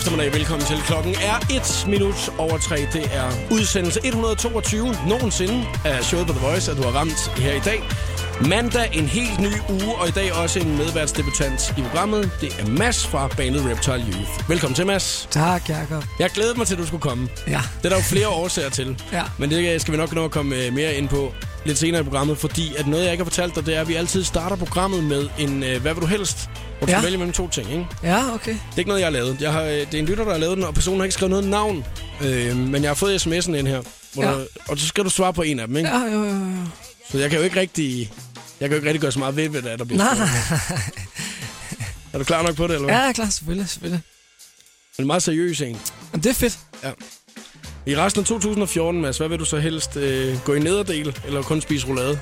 Eftermiddag, velkommen til. Klokken er 1 minut over 3. Det er udsendelse 122 nogensinde af showet på The Voice, at du har ramt her i dag. Mandag en helt ny uge, og i dag også en medværtsdebutant i programmet. Det er Mads fra bandet Reptile Youth. Velkommen til, Mads. Tak, Jacob. Jeg glæder mig til, at du skulle komme. Ja. Det er der jo flere årsager til. Ja. Men det skal vi nok nå at komme øh, mere ind på lidt senere i programmet, fordi at noget, jeg ikke har fortalt dig, det er, at vi altid starter programmet med en øh, hvad vil du helst? Hvor du Ja. skal vælge mellem to ting, ikke? Ja, okay. Det er ikke noget, jeg har lavet. Jeg har, øh, det er en lytter, der har lavet den, og personen har ikke skrevet noget navn. Øh, men jeg har fået sms'en ind her. Hvor Ja. der, og så skal du svare på en af dem, ikke? Ja, jo, jo, jo. Så jeg kan jo ikke rigtig... Jeg kan jo ikke rigtig gøre så meget ved, hvad der, er, der bliver Nej, nej. Er du klar nok på det, eller hvad? Ja, jeg er klar, selvfølgelig, selvfølgelig. En meget seriøs en. Men det er fedt. I resten af 2014, Mads, hvad vil du så helst øh, gå i nederdel, eller kun spise roulade?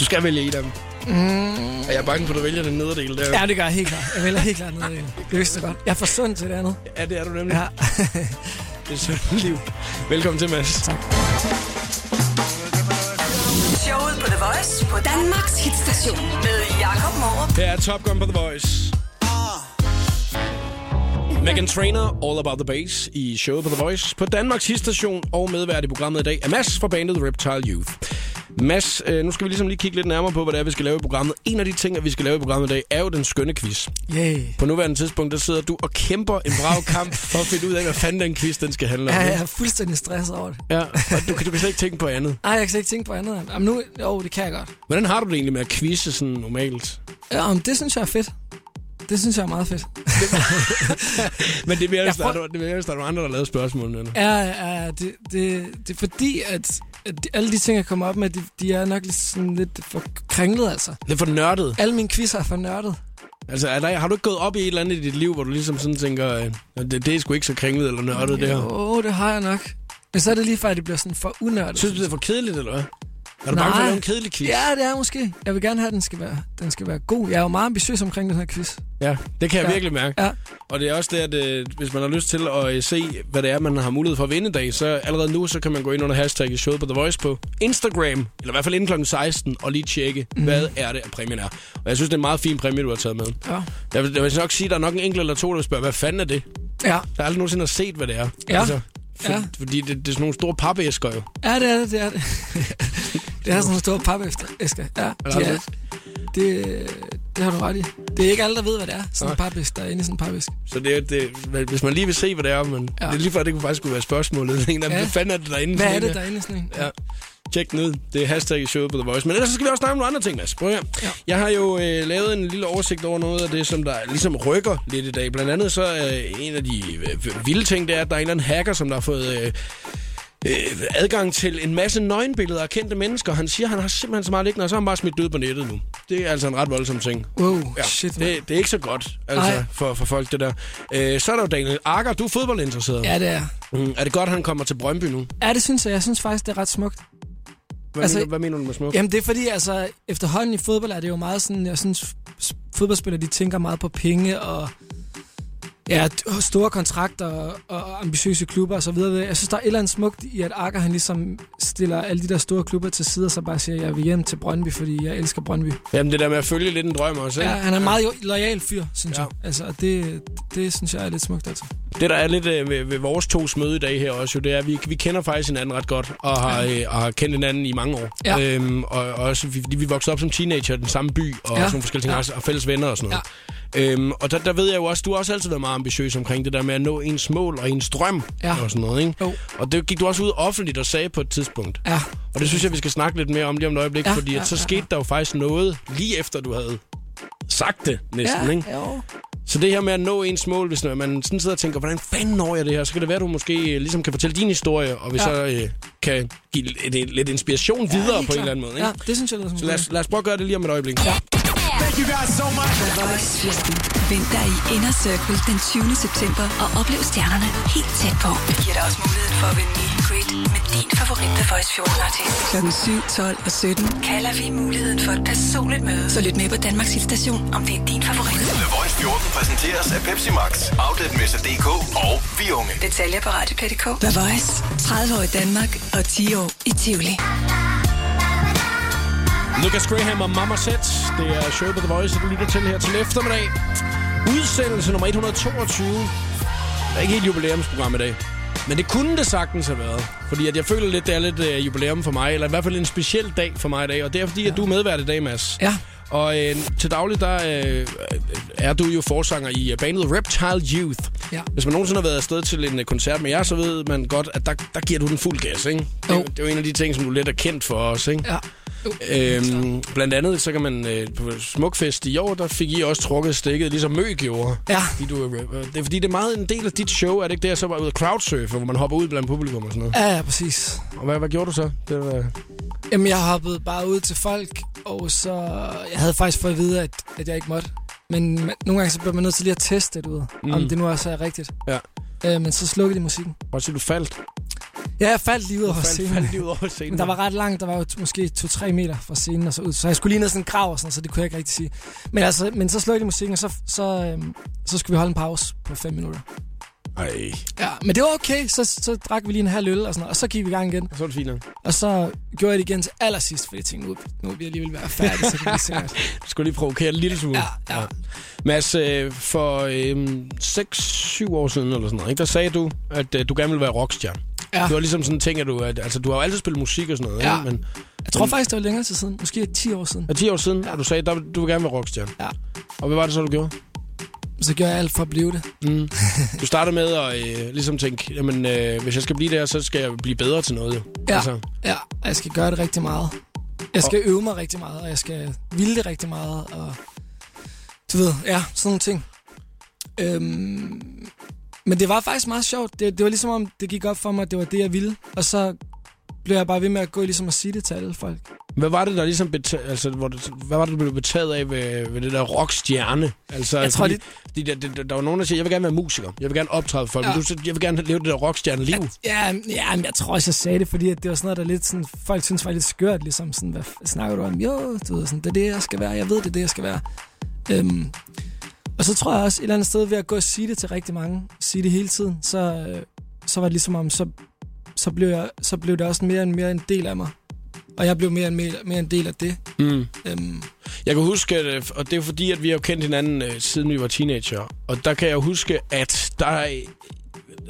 Du skal vælge et af dem. Mm. Er jeg bange for, at du vælger den nederdel der? Ja, det gør jeg helt klart. Jeg vælger helt klart af det. Vidste jeg godt. Jeg er for sund til det andet. ja det er du nemlig. Ja. Det er sådan liv. Velkommen til, Mads. Tak. Showet på The Voice på Danmarks hitstation med Jakob Morup. Her er Top Gun på The Voice. Megan Trainer, All About The Bass i showet på The Voice på Danmarks station og medvært i programmet i dag er Mads fra bandet Reptile Youth. Mads, øh, nu skal vi ligesom lige kigge lidt nærmere på, hvad det er, vi skal lave i programmet. En af de ting, vi skal lave i programmet i dag, er jo den skønne quiz. Yay. På nuværende tidspunkt, der sidder du og kæmper en brav kamp for at finde ud af, hvad fanden den quiz, den skal handle om. Ja, jeg er fuldstændig stresset over det. Ja, og du, kan- du kan slet ikke tænke på andet. Ej, jeg kan slet ikke tænke på andet. Jamen nu, jo, det kan jeg godt. Hvordan har du det egentlig med at quizze sådan normalt? Ja, det synes jeg er fedt. Det synes jeg er meget fedt. Men det er mere, hvis der, er, prøv- det er mere, hvis der er nogle andre, der lavet spørgsmålene. eller? Ja, ja, det, det, det er fordi, at, at alle de ting, jeg kommer op med, de, de er nok lidt, sådan lidt for kringlet, altså. Er for nørdet. Alle mine quizzer er for nørdet. Altså, er der, har du ikke gået op i et eller andet i dit liv, hvor du ligesom sådan tænker, øh, det, det er sgu ikke så kringlet eller nørdet, det her? Jo, det har jeg nok. Men så er det lige før, at det bliver sådan for unørdet. Synes du, det er for kedeligt, eller hvad? Er du bange for at Nej. lave en kedelig quiz? Ja, det er måske. Jeg vil gerne have, at den skal være, den skal være god. Jeg er jo meget ambitiøs omkring den her quiz. ja det kan jeg Ja. virkelig mærke. Ja. Og det er også det, at øh, hvis man har lyst til at øh, se, hvad det er, man har mulighed for at vinde i dag, så allerede nu, så kan man gå ind under hashtag showet på The Voice på Instagram, eller i hvert fald inden kl. 16, og lige tjekke, mm. hvad er det, at præmien er. Og jeg synes, det er en meget fin præmie, du har taget med. Ja. Jeg vil, jeg vil nok sige, at der er nok en enkelt eller to, der vil spørge, hvad fanden er det? Ja, Der er aldrig nogensinde har set, hvad det er. Altså, Ja. for, Ja. Fordi det, det er sådan nogle store papæsker jo. ja det er det. Det er, det. det er sådan en stor papæsker. Ja, de det er, det? har du ret i. Det er ikke alle, der ved, hvad det er. Sådan en papæsk, der er inde i sådan en papæsk. Så det, er- det, hvis man lige vil se, hvad det er, men ja. Det er lige før, det kunne faktisk kunne være spørgsmålet. En Ja. Hvad fanden er det derinde? Hvad er det, der er inde i sådan en? Ja. Tjek ud. Det er hashtag i showet på The Voice. Men ellers så skal vi også snakke om nogle andre ting, Mads. Prøv her. Ja. Jeg har jo øh, lavet en lille oversigt over noget af det, som der ligesom rykker lidt i dag. Blandt andet så er en af de øh, vilde ting, det er, at der er en eller anden hacker, som der har fået... Øh, øh, adgang til en masse nøgenbilleder af kendte mennesker. Han siger, han har simpelthen så meget liggende, og så har han bare smidt ud på nettet nu. Det er altså en ret voldsom ting. Wow, Ja, shit, man. det, det er ikke så godt altså, for, for folk, det der. Øh, så er der jo Daniel Akker. Du er fodboldinteresseret. Ja, det er. Mm, er det godt, han kommer til Brøndby nu? Ja, det synes jeg. Jeg synes faktisk, det er ret smukt. Hvad, Altså- mener, hvad mener du med smuk? Jamen, det er fordi, altså, efterhånden i fodbold er det jo meget sådan, jeg synes, fodboldspillere, de tænker meget på penge og ja, store kontrakter og, og ambitiøse klubber videre. Jeg synes, der er et eller andet smukt i, at Akker, han ligesom stiller alle de der store klubber til side, og så bare siger, jeg vil hjem til Brøndby, fordi jeg elsker Brøndby. Jamen, det der med at følge lidt en drøm også, ikke? Ja, han er en meget lojal fyr, synes Ja. jeg. Altså, og det, det synes jeg er lidt smukt, altså. Det, der er lidt øh, ved, ved vores tos møde i dag her også, jo, det er, at vi, vi kender faktisk hinanden ret godt, og har, øh, og har kendt hinanden i mange år. Ja. Øhm, og, og også, fordi vi voksede op som teenager i den samme by, og ja. Sådan nogle forskellige ting, Ja. og fælles venner og sådan noget. Ja. Øhm, og der, der ved jeg jo også, du har også altid været meget ambitiøs omkring det der med at nå ens mål og ens drøm Ja. og sådan noget, ikke? Jo. Og det gik du også ud offentligt og sagde på et tidspunkt. Ja, Og det synes jeg, vi skal snakke lidt mere om lige om et øjeblik, ja, Ja, fordi at ja, så ja, skete der jo faktisk noget lige efter, du havde sagt det næsten, ja, ikke? jo. Så det her med at nå ens mål, hvis man sådan sidder og tænker, hvordan fanden når jeg det her, så kan det være, at du måske øh, ligesom kan fortælle din historie, og vi ja. Ja. så øh, kan give lidt, lidt inspiration videre helt på en klart. eller anden måde. Ikke? Ja, det synes jeg lyder som Så lad os, lad os prøve at gøre det lige om et øjeblik. Ja. The Voice-festen. Dig i Inner Circle den 20. september og oplev stjernerne helt tæt på. Vi giver dig også muligheden for at vinde meet greet med din favorit The Voice 14-artist. Klokken 7, 12 og 17 kalder vi muligheden for et personligt møde. Så lyt med på Danmarks station, om det er din favorit. The Voice 14 præsenteres af Pepsi Max, Outletmesser.dk og Vi Unge. Detaljer på Radioplay.dk. The Voice. 30 år i Danmark og 10 år i Tivoli. Lucas Graham og Mama Set. Det er show på The Voice, du lytter til her til eftermiddag. Udsendelse nummer 122. Det er ikke helt jubilæumsprogram i dag. Men det kunne det sagtens have været. Fordi at jeg føler lidt, det er lidt uh, jubilæum for mig. Eller i hvert fald en speciel dag for mig i dag. Og det er fordi, ja. at du er medvært i dag, Mads. Ja. Og øh, til daglig, der øh, er du jo forsanger i øh, bandet Reptile Youth. Ja. Hvis man nogensinde har været afsted til en øh, koncert med jer, så ved man godt, at der, der giver du den fuld gas, ikke? Det, er jo- det er jo en af de ting, som du lidt er kendt for os, ikke? Ja. Jo. Øhm, blandt andet, så kan man øh, på Smukfest i år, der fik I også trukket stikket, ligesom Mø gjorde. Ja. Fordi du, er rapper. det er fordi, det er meget en del af dit show, er det ikke det, jeg så var ude crowdsurfe, hvor man hopper ud blandt publikum og sådan noget. Ja, ja, præcis. Og hvad, hvad gjorde du så? Det var, Jamen, jeg hoppede bare ud til folk, og så... Jeg havde faktisk fået at vide, at, at jeg ikke måtte. Men man, nogle gange så bliver man nødt til lige at teste det ud, mm. om det nu også er rigtigt. Ja. Øh, men så slukkede de musikken. siger du faldt? Ja, jeg faldt lige ud over Faldt, scenen. faldt lige ud over scenen. Men der var ret langt, der var jo måske 2-3 meter fra scenen og så ud. Så jeg skulle lige ned sådan en grav og sådan, så det kunne jeg ikke rigtig sige. Men, altså, men så slukkede de musikken, og så, så, øhm, så skulle vi holde en pause på 5 minutter. Ej, Ja, men det var okay. Så, så drak vi lige en halv øl og sådan noget, og så gik vi i gang igen. så er det fint nok. Og så gjorde jeg det igen til allersidst, fordi jeg tænkte, nu, nu vil jeg alligevel være færdig, så kan vi sikkert. Du skulle lige provokere en lille smule. Ja, ja. Mads, øh, for øh, 6-7 år siden eller sådan noget, ikke, der sagde du, at øh, du gerne ville være rockstjerne. Ja. Det var ligesom sådan at du, at, altså, du har jo altid spillet musik og sådan noget, Ja. ikke? men Jeg tror faktisk, det var længere tid siden. Måske 10 år siden. er 10 år siden, ja. at du sagde, at du vil gerne være rockstjerne. Ja. Og hvad var det så, du gjorde? Så gjorde jeg alt for at blive det. Mm. Du startede med at øh, ligesom tænke, jamen, øh, hvis jeg skal blive der, så skal jeg blive bedre til noget. Jo. Ja. Altså, Ja, og jeg skal gøre det rigtig meget. Jeg skal øve mig rigtig meget, og jeg skal ville det rigtig meget, og du ved, ja, sådan nogle ting. Øhm, men det var faktisk meget sjovt. Det, det var ligesom om, det gik op for mig, at det var det, jeg ville. Og så blev jeg bare ved med at gå ligesom og sige det til alle folk. hvad var det, der ligesom beta- altså, hvor det, hvad var det, du blev betaget af ved, ved det der rockstjerne? Altså, Jeg tror, fordi, fordi der, der, der, var nogen, der siger, jeg vil gerne være musiker, jeg vil gerne optræde for folk, Ja. men du jeg vil gerne leve det der rockstjerne-liv. Ja, ja, men jeg tror også, jeg sagde det, fordi at det var sådan noget, der lidt sådan, folk synes var lidt skørt, ligesom sådan, hvad snakker du om? Jo, du ved, sådan, det er det, jeg skal være, jeg ved, det er det, jeg skal være. Øhm, og så tror jeg også et eller andet sted ved at gå og sige det til rigtig mange, sige det hele tiden, så, øh, så var det ligesom om, så, så, blev jeg, så blev det også mere og mere en del af mig. Og jeg blev mere og mere, mere en del af det. Mm. Øhm, Jeg kan huske, at, øh, og det er fordi, at vi har jo kendt hinanden, øh, siden vi var teenager. Og der kan jeg huske, at der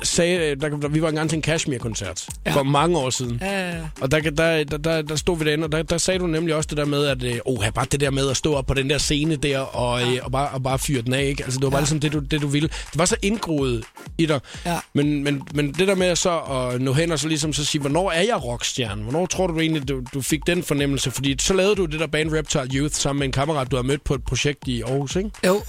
sagde, der, der, vi var engang til en Kashmir-koncert ja. Ja. for mange år siden. ja, Og der, der, der, der, der stod vi derinde, og der, der sagde du nemlig også det der med, at øh, oh, bare det der med at stå op på den der scene der, og, ja. øh, og, bare, og bare fyre den af, ikke? Altså, det var bare Ja. ligesom det du, det, du ville. Det var så indgroet i dig. ja. Men, men, men det der med så at nå hen og så ligesom så sige, hvornår er jeg rockstjerne? Hvornår tror du egentlig, du, du fik den fornemmelse? Fordi så lavede du det der band Reptile Youth sammen med en kammerat, du har mødt på et projekt i Aarhus, ikke? Jo,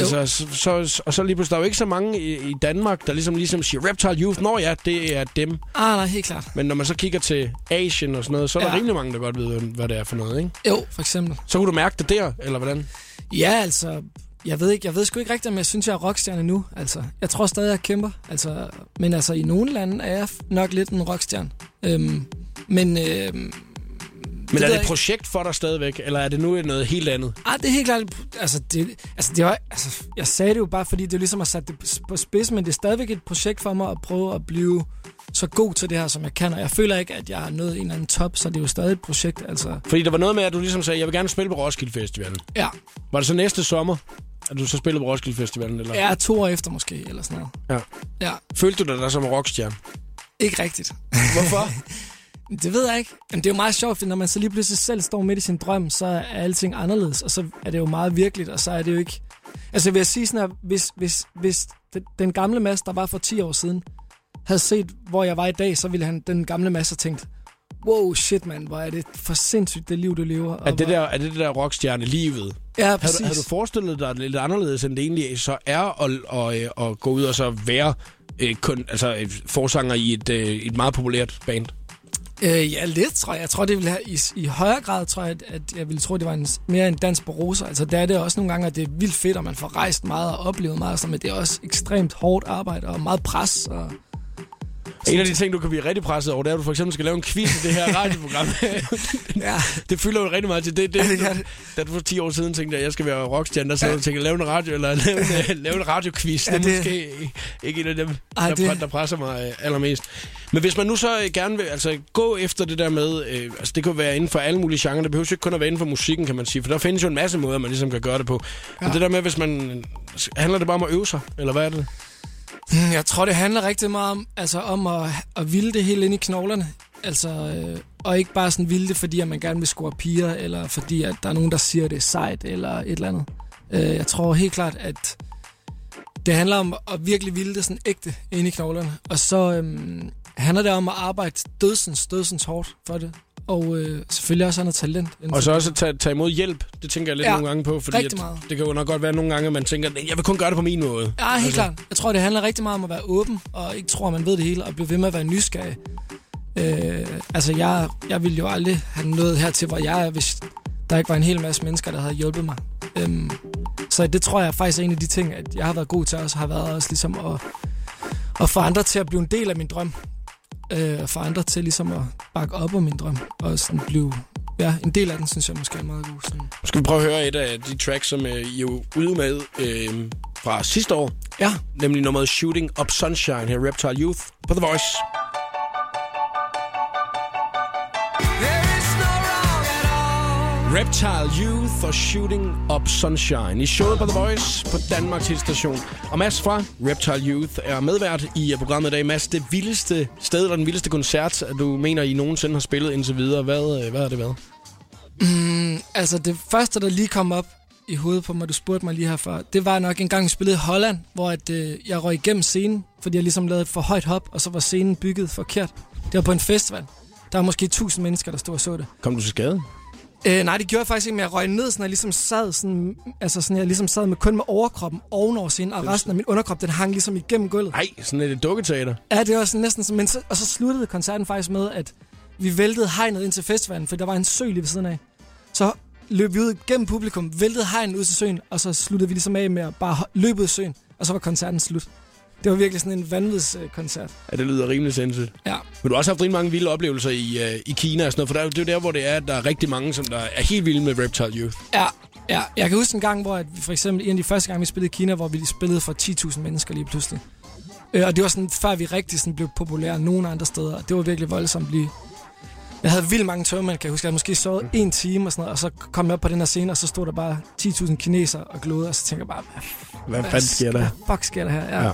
Altså, så, så, og så lige pludselig, der er jo ikke så mange i, i Danmark, der ligesom, ligesom siger, Reptile Youth, når ja, det er dem. ah, nej, helt klart. Men når man så kigger til Asien og sådan noget, så er der Ja. rimelig mange, der godt ved, hvad det er for noget, ikke? Jo, for eksempel. Så kunne du mærke det der, eller hvordan? Ja, altså, jeg ved ikke, jeg ved sgu ikke rigtigt, om jeg synes, jeg er rockstjerne nu. Altså, jeg tror stadig, jeg kæmper. Altså, men altså, i nogle lande er jeg nok lidt en rockstjerne. Øhm, men, øhm, Men er det et projekt for dig stadigvæk, eller er det nu noget helt andet? ah, det er helt klart, altså, det, altså, det var, altså, jeg sagde det jo bare, fordi det er ligesom at sætte det på- spids, men det er stadigvæk et projekt for mig at prøve at blive så god til det her, som jeg kan. Og jeg føler ikke, at jeg har nået en eller anden top, så det er jo stadig et projekt, altså. Fordi der var noget med, at du ligesom sagde, jeg vil gerne spille på Roskilde Festivalen. Ja, Var det så næste sommer, at du så spillede på Roskilde Festivalen? Eller? ja to år efter måske, eller sådan noget. Ja. Ja, Følte du dig der som rockstjerne? ikke rigtigt. Hvorfor? Det ved jeg ikke. Men det er jo meget sjovt, for når man så lige pludselig selv står midt i sin drøm, så er alting anderledes, og så er det jo meget virkeligt, og så er det jo ikke... Altså vil jeg sige sådan, at hvis, hvis, hvis den, gamle Mads, der var for 10 år siden, havde set, hvor jeg var i dag, så ville han, den gamle Mads have tænkt, wow, shit mand, hvor er det for sindssygt, det liv, du lever. Er det, der, er det der rockstjerne-livet? Ja, Havde præcis. du, havde du forestillet dig lidt anderledes, end det egentlig så er at, at, at, at gå ud og så være øh, kun, altså, øh, forsanger i et, øh, et meget populært band? Øh, ja, lidt, tror jeg. Jeg tror, det ville have, i, i højere grad, tror jeg, at, jeg ville tro, det var en, mere en dans på roser. Altså, der er det også nogle gange, at det er vildt fedt, og man får rejst meget og oplevet meget, og sådan, men det er også ekstremt hårdt arbejde og meget pres. Og, En af de ting, du kan blive rigtig presset over, det er, at du for eksempel skal lave en quiz i det her radioprogram. Ja. det fylder jo rigtig meget til. Det, det, Ja, det det. Da du for 10 år siden tænkte, at jeg skal være rockstjerne, der sad du og tænkte, lave en radio, eller lave en, lave en radioquiz. Ja, det er det- måske ikke en af dem, Ej, der, det- der presser mig øh, allermest. Men hvis man nu så øh, gerne vil altså, gå efter det der med, øh, altså det kan være inden for alle mulige genrer, det behøver jo ikke kun at være inden for musikken, kan man sige, for der findes jo en masse måder, man ligesom kan gøre det på. Ja. Men det der med, hvis man, handler det bare om at øve sig, eller hvad er det? Hmm, Jeg tror, det handler rigtig meget om, altså, om at, at vilde det helt ind i knoglerne. Altså, øh, og ikke bare sådan vilde det, fordi at man gerne vil score piger, eller fordi at der er nogen, der siger, at det er sejt, eller et eller andet. Øh, jeg tror helt klart, at det handler om at virkelig vilde det sådan ægte ind i knoglerne. Og så øhm, handler det om at arbejde dødsens, dødsens hårdt for det. Og øh, selvfølgelig også have noget talent. inden Og så også at tage, tage imod hjælp. Det tænker jeg lidt ja, nogle gange på, fordi at, det kan jo nok godt være nogle gange, at man tænker, jeg vil kun gøre det på min måde. Ja, helt klart. Jeg tror, det handler rigtig meget om at være åben, og ikke tro, at man ved det hele, og blive ved med at være nysgerrig. Øh, altså, jeg, jeg ville jo aldrig have nået hertil, hvor jeg er, hvis der ikke var en hel masse mennesker, der havde hjulpet mig. Øhm, så det tror jeg faktisk er en af de ting, at jeg har været god til også, har været også ligesom at, at få andre til at blive en del af min drøm. Øh, få andre til ligesom at bakke op om min drøm, og sådan blive ja, en del af den, synes jeg måske er meget god. Sådan. Skal vi prøve at høre et af de tracks, som øh, I er jo ude med øh, fra sidste år. Ja, Nemlig nummeret Shooting Up Sunshine her, Reptile Youth på The Voice. Reptile Youth og Shooting Up Sunshine i showet på The Voice på Danmarks station. Og Mads fra Reptile Youth er medvært i øh, programmet i dag. Mads, det vildeste sted eller den vildeste koncert, at du mener, I nogensinde har spillet indtil videre. Hvad, øh, hvad har det været? Altså, det første, der lige kom op i hovedet på mig, du spurgte mig lige herfra, det var nok en gang, vi spillede i Holland, hvor at, øh, jeg røg igennem scenen, fordi jeg ligesom lavede et for højt hop, og så var scenen bygget forkert. Det var på en festival. Der var måske 1000 mennesker, der stod og så det. Kom du til skade? Øh, nej, det gjorde jeg faktisk ikke, men jeg røg ned, sådan, jeg ligesom sad, sådan, altså sådan, jeg ligesom sad med kun med overkroppen ovenover scenen, og resten af min underkrop, den hang ligesom igennem gulvet. Nej, sådan et dukketeater. Ja, det var sådan næsten sådan, men så, og så sluttede koncerten faktisk med, at vi væltede hegnet ind til festivalen, for der var en sø lige ved siden af. Så løb vi ud gennem publikum, væltede hegnet ud til søen, og så sluttede vi ligesom af med at bare løbe ud af søen, og så var koncerten slut. Det var virkelig sådan en vanvidskoncert. Ja, det lyder rimelig sindssygt. Ja. Men du har også haft rigtig mange vilde oplevelser i, uh, i Kina og sådan noget, for der, er det er jo der, hvor det er, at der er rigtig mange, som der er helt vilde med Reptile Youth. Ja, ja. Jeg kan huske en gang, hvor at vi for eksempel en af de første gange, vi spillede i Kina, hvor vi spillede for 10.000 mennesker lige pludselig. Øh, og det var sådan, før vi rigtig sådan blev populære nogen andre steder. Det var virkelig voldsomt lige. Jeg havde vildt mange tørmænd, kan jeg huske. Jeg havde måske sovet en time og sådan noget, og så kom jeg op på den her scene, og så stod der bare 10.000 kinesere og glodede, og så tænker jeg bare, hvad, Hvad fanden sker der? Hvad fuck sker der her? Ja. Ja.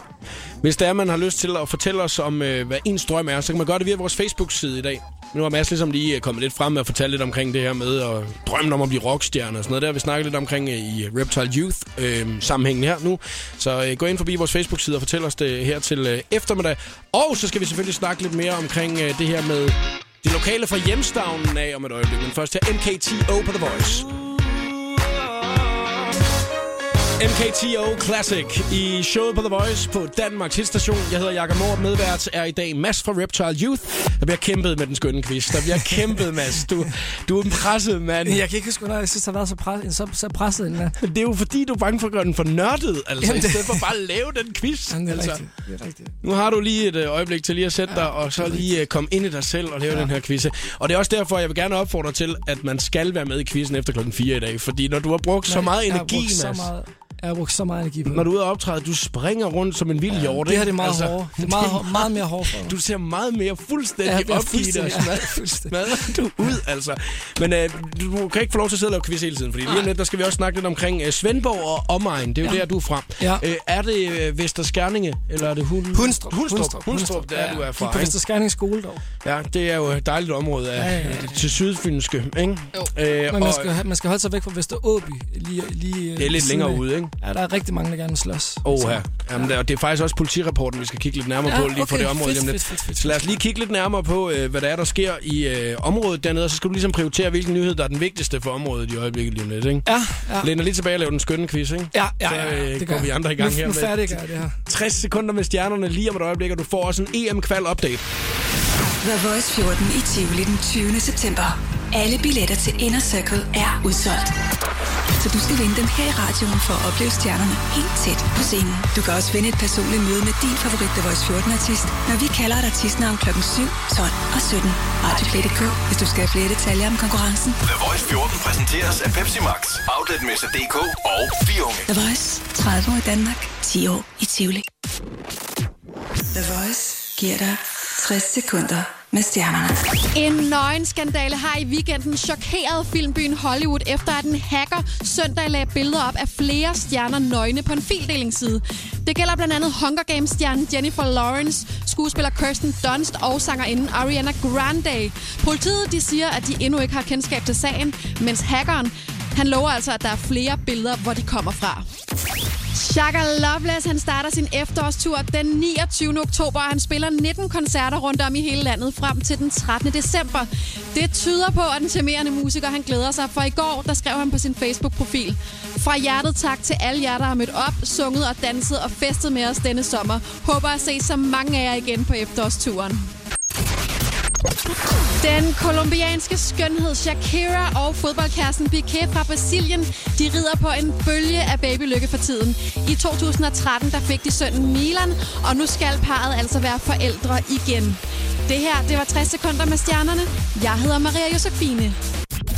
Hvis der er, man har lyst til at fortælle os om, øh, hvad ens drøm er, så kan man gøre det via vores Facebook-side i dag. Nu har Mads ligesom lige øh, kommet lidt frem med at fortælle lidt omkring det her med og drømmen om at blive rockstjerne og sådan noget. Der vi snakket lidt omkring øh, i Reptile Youth øh, sammenhængen her nu. Så øh, gå ind forbi vores Facebook-side og fortæl os det her til øh, eftermiddag. Og så skal vi selvfølgelig snakke lidt mere omkring øh, det her med det lokale fra hjemstavnen af om et øjeblik. Men først til MKTO på The Voice. MKTO Classic i showet på The Voice på Danmarks hitstation. Jeg hedder Jakob Morup, medvært er i dag Mads fra Reptile Youth. Der bliver kæmpet med den skønne quiz. Der bliver kæmpet, Mads. Du, du er en presset mand. Jeg kan ikke huske, hvornår jeg jeg har været så, pres- så, så presset en mand. Det er jo fordi, du er bange for at gøre den for nørdet, altså, Jamen, i det- stedet for bare at lave den quiz. Jamen, det er altså. rigtigt. Det er rigtigt. Nu har du lige et øh, øjeblik til lige at sætte dig, og så lige øh, komme ind i dig selv og lave ja. den her quiz. Og det er også derfor, jeg vil gerne opfordre til, at man skal være med i quizzen efter klokken 4 i dag. Fordi når du har brugt så meget energi, brugt så Mads, meget, jeg har brugt så meget energi på når du er ude og optræde, du springer rundt som en vild hjort. Det her det er meget Altså, hårdt. Det er meget, hår- meget mere hårdt for mig. Du ser meget mere fuldstændig Ja, ja, er opgivet og smadret, ja, smadret du ud, altså. Men øh, du kan ikke få lov til at sidde og lave quiz hele tiden, fordi lige om lidt, der skal vi også snakke lidt omkring øh, Svendborg og omegn. Det er jo Ja. der, du er fra. Ja. Øh, er det øh, Vesterskærninge, eller er det Hul... Hundstrup. Hundstrup. Hundstrup, det er, du er fra. på ikke? Vesterskærning skole dog. Ja, det er jo et dejligt område af, Ja, ja, ja. til sydfynske, ikke? Jo. Øh, Men og, man skal, man skal holde sig væk fra Vesteråby. Lige, lige, det er lidt længere ude, ikke? Ja, der er rigtig mange, der gerne vil slås. Åh, her. Jamen, der, det er faktisk også politirapporten, vi skal kigge lidt nærmere Ja, på lige for okay, det område. fedt, lidt. fedt, fedt, fedt, Så lad os lige kigge lidt nærmere på, øh, hvad der er, der sker i øh, området dernede, og så skal du ligesom prioritere, hvilken nyhed, der er den vigtigste for området i øjeblikket lige om lidt, ikke? Ja, ja. Læner lige tilbage og laver den skønne quiz, ikke? Ja, ja, Så, ja, øh, ja, det går vi andre i gang nu, her Nu med- færdiggør det her. 60 sekunder med stjernerne lige om et øjeblik, og du får også en EM-kval-update. The Voice 14 i Tivoli den 20. september. Alle billetter til Inner Circle er udsolgt. Så du skal vinde dem her i radioen for at opleve stjernerne helt tæt på scenen. Du kan også vinde et personligt møde med din favorit The Voice 14-artist, når vi kalder et artistnavn kl. 7, 12 og 17. Radioplay.dk, hvis du skal have flere detaljer om konkurrencen. The Voice 14 præsenteres af Pepsi Max, Outletmester.dk og Vi Unge. The Voice. 30 år i Danmark. 10 år i Tivoli. The Voice giver dig 60 sekunder med stjernerne. En nøgenskandale har i weekenden chokeret filmbyen Hollywood, efter at en hacker søndag lagde billeder op af flere stjerner nøgne på en fildelingsside. Det gælder blandt andet Hunger Games-stjernen Jennifer Lawrence, skuespiller Kirsten Dunst og sangerinden Ariana Grande. Politiet de siger, at de endnu ikke har kendskab til sagen, mens hackeren han lover altså, at der er flere billeder, hvor de kommer fra. Shaka Loveless han starter sin efterårstur den 29. oktober, og han spiller 19 koncerter rundt om i hele landet frem til den 13. december. Det tyder på, at den charmerende musiker han glæder sig, for i går der skrev han på sin Facebook-profil. Fra hjertet tak til alle jer, der har mødt op, sunget og danset og festet med os denne sommer. Håber at se så mange af jer igen på efterårsturen. Den kolumbianske skønhed Shakira og fodboldkæresten Piqué fra Brasilien, de rider på en bølge af babylykke for tiden. I 2013 der fik de sønnen Milan, og nu skal parret altså være forældre igen. Det her, det var 60 sekunder med stjernerne. Jeg hedder Maria Josefine.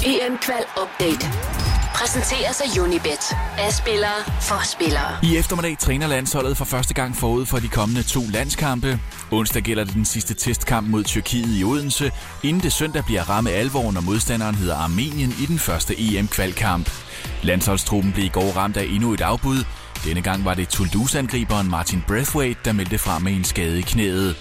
EM-kval update. Præsenteres af Unibet. Af spillere for spillere. I eftermiddag træner landsholdet for første gang forud for de kommende to landskampe. Onsdag gælder det den sidste testkamp mod Tyrkiet i Odense, inden det søndag bliver ramme alvor, når modstanderen hedder Armenien i den første EM-kvalkamp. Landsholdstruppen blev i går ramt af endnu et afbud. Denne gang var det Toulouse-angriberen Martin Braithwaite, der meldte frem med en skade i knæet.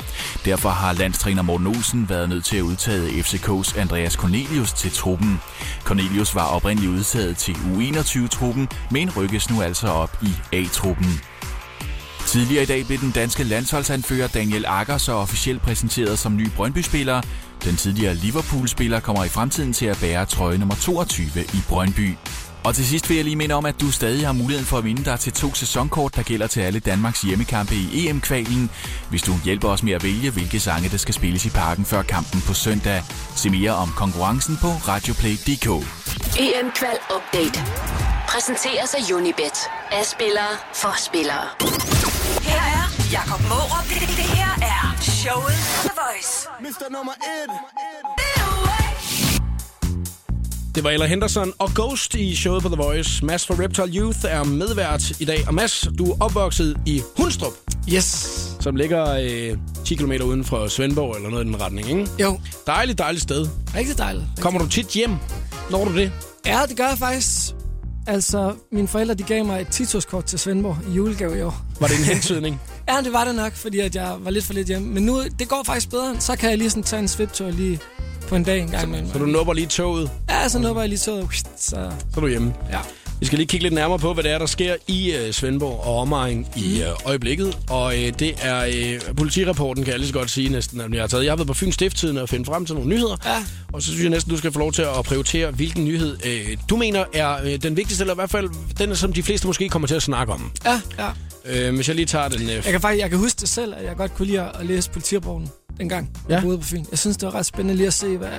Derfor har landstræner Morten Olsen været nødt til at udtage FCK's Andreas Cornelius til truppen. Cornelius var oprindeligt udtaget til U21-truppen, men rykkes nu altså op i A-truppen. Tidligere i dag blev den danske landsholdsanfører Daniel Akker så officielt præsenteret som ny Brøndby-spiller. Den tidligere Liverpool-spiller kommer i fremtiden til at bære trøje nummer 22 i Brøndby. Og til sidst vil jeg lige minde om, at du stadig har muligheden for at vinde dig til to sæsonkort, der gælder til alle Danmarks hjemmekampe i EM-kvalen. Hvis du hjælper os med at vælge, hvilke sange der skal spilles i parken før kampen på søndag. Se mere om konkurrencen på radioplay.dk. EM-kval update. Præsenteres af Unibet. Af spillere for spillere. Her er Jakob Mårup. Det, det her er showet The Voice. Mr. nummer 1. Det var Ella Henderson og Ghost i showet på The Voice. Mads fra Reptile Youth er medvært i dag. Og Mads, du er opvokset i Hundstrup, Yes. som ligger øh, 10 km uden for Svendborg eller noget i den retning, ikke? Jo, Dejligt, dejligt sted. rigtig dejligt. Kommer du tit hjem? Når du det? Ja, det gør jeg faktisk. Altså, mine forældre de gav mig et titårskort til Svendborg i julegave i år. Var det en hentydning? Ja, det var det nok, fordi at jeg var lidt for lidt hjemme. Men nu, det går faktisk bedre. Så kan jeg lige sådan tage en sviptur lige på en dag en gang imellem. Så du nupper lige toget, Ja, så nu var jeg lige så... Så, så er du hjemme. ja. Vi skal lige kigge lidt nærmere på, hvad det er, der sker i øh, Svendborg og omegn i øh, øjeblikket. Og øh, det er øh, politirapporten, kan jeg lige så godt sige næsten, at jeg har taget. Jeg har været på Fyns Stifttiden og finde frem til nogle nyheder. Ja. Og så synes jeg næsten, du skal få lov til at prioritere, hvilken nyhed øh, du mener er øh, den vigtigste, eller i hvert fald den, som de fleste måske kommer til at snakke om. Ja, ja. Øh, hvis jeg lige tager den... Øh, Jeg kan faktisk jeg kan huske det selv, at jeg godt kunne lide at læse politirapporten dengang, Ja. jeg boede på Fyn. Jeg synes, det var ret spændende lige at se, hvad,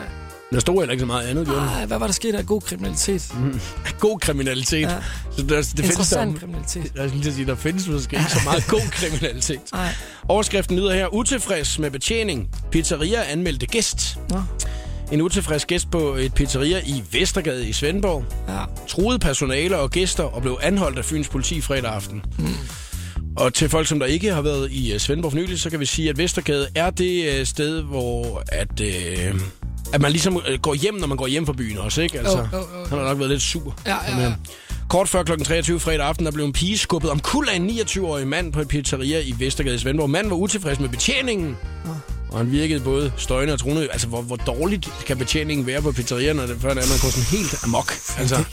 der stod heller ikke så meget andet, gjorde ah, hvad var der sket af god kriminalitet. God kriminalitet. Ja. Så der, det findes der, Interessant kriminalitet. til at sige, der findes måske ikke så meget god kriminalitet. Nej. Overskriften lyder her, utilfreds med betjening. Pizzeria anmeldte gæst. Nå, En utilfreds gæst på et pizzeria i Vestergade i Svendborg. ja. Truede personale og gæster og blev anholdt af Fyns politi fredag aften. Mm. Og til folk, som der ikke har været i øh, Svendborg for nylig, så kan vi sige, at Vestergade er det øh, sted, hvor at, øh, at man ligesom øh, går hjem, når man går hjem fra byen også, ikke? Altså, Jo, jo, jo. Han har nok været lidt sur. Ja, ja, ja. Kort før kl. 23 fredag aften, der blev en pige skubbet om kul af en 29-årig mand på et pizzeria i Vestergade i Svendborg. Manden var utilfreds med betjeningen, og han virkede både støjende og truende. Altså, hvor, hvor dårligt kan betjeningen være på det før det er, man går sådan helt amok? Altså,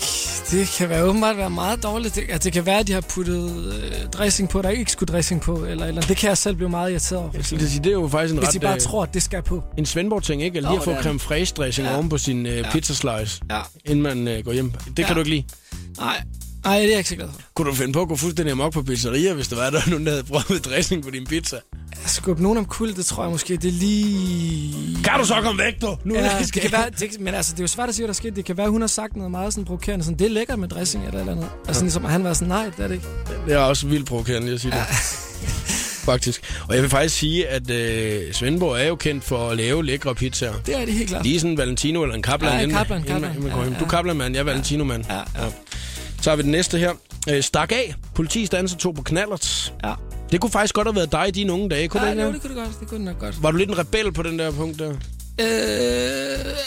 Det kan være åbenbart være meget dårligt. Det, altså, det kan være, at de har puttet øh, dressing på, der ikke skulle dressing på. Eller, eller. Det kan jeg selv blive meget irriteret over. jeg sige, det er jo faktisk en Hvis ret... de bare øh, tror, at det skal på. En Svendborg-ting, ikke? Eller lige Jo, at få det creme fraiche dressing Ja. oven på sin øh, pizza slice, Ja. inden man øh, går hjem. Det kan Ja. du ikke lide. Nej, Nej, det er jeg ikke så glad for. Kunne du finde på at gå fuldstændig amok på pizzeria, hvis der var der nogen, der havde prøvet dressing på din pizza? Skubbe nogen om kul, det tror jeg måske, det er lige... Kan du så komme væk, du? Nu Ja, vi det kan være, det, men altså, det er jo svært at sige, hvad der skete. Det kan være, hun har sagt noget meget sådan provokerende. Sådan, det er lækkert med dressing eller eller andet. Altså, ligesom, at han var sådan, nej, det er det ikke. Det er også vildt provokerende, jeg siger det. Faktisk. Og jeg vil faktisk sige, at øh, Svendborg er jo kendt for at lave lækre pizzaer. Det er det helt klart. Lige sådan en Valentino eller en Kaplan. Ja, en Kaplan, Kaplan. Ja, hjem. ja. Du Kaplan-mand, jeg er Valentino-mand. Ja, ja. Så har vi den næste her. Øh, stak af. Politi stanser to på knallert. Ja. Det kunne faktisk godt have været dig i dine unge dage, kunne Ja, det ikke? jo, det? kunne det godt. Det kunne nok godt. Var du lidt en rebel på den der punkt der? Øh,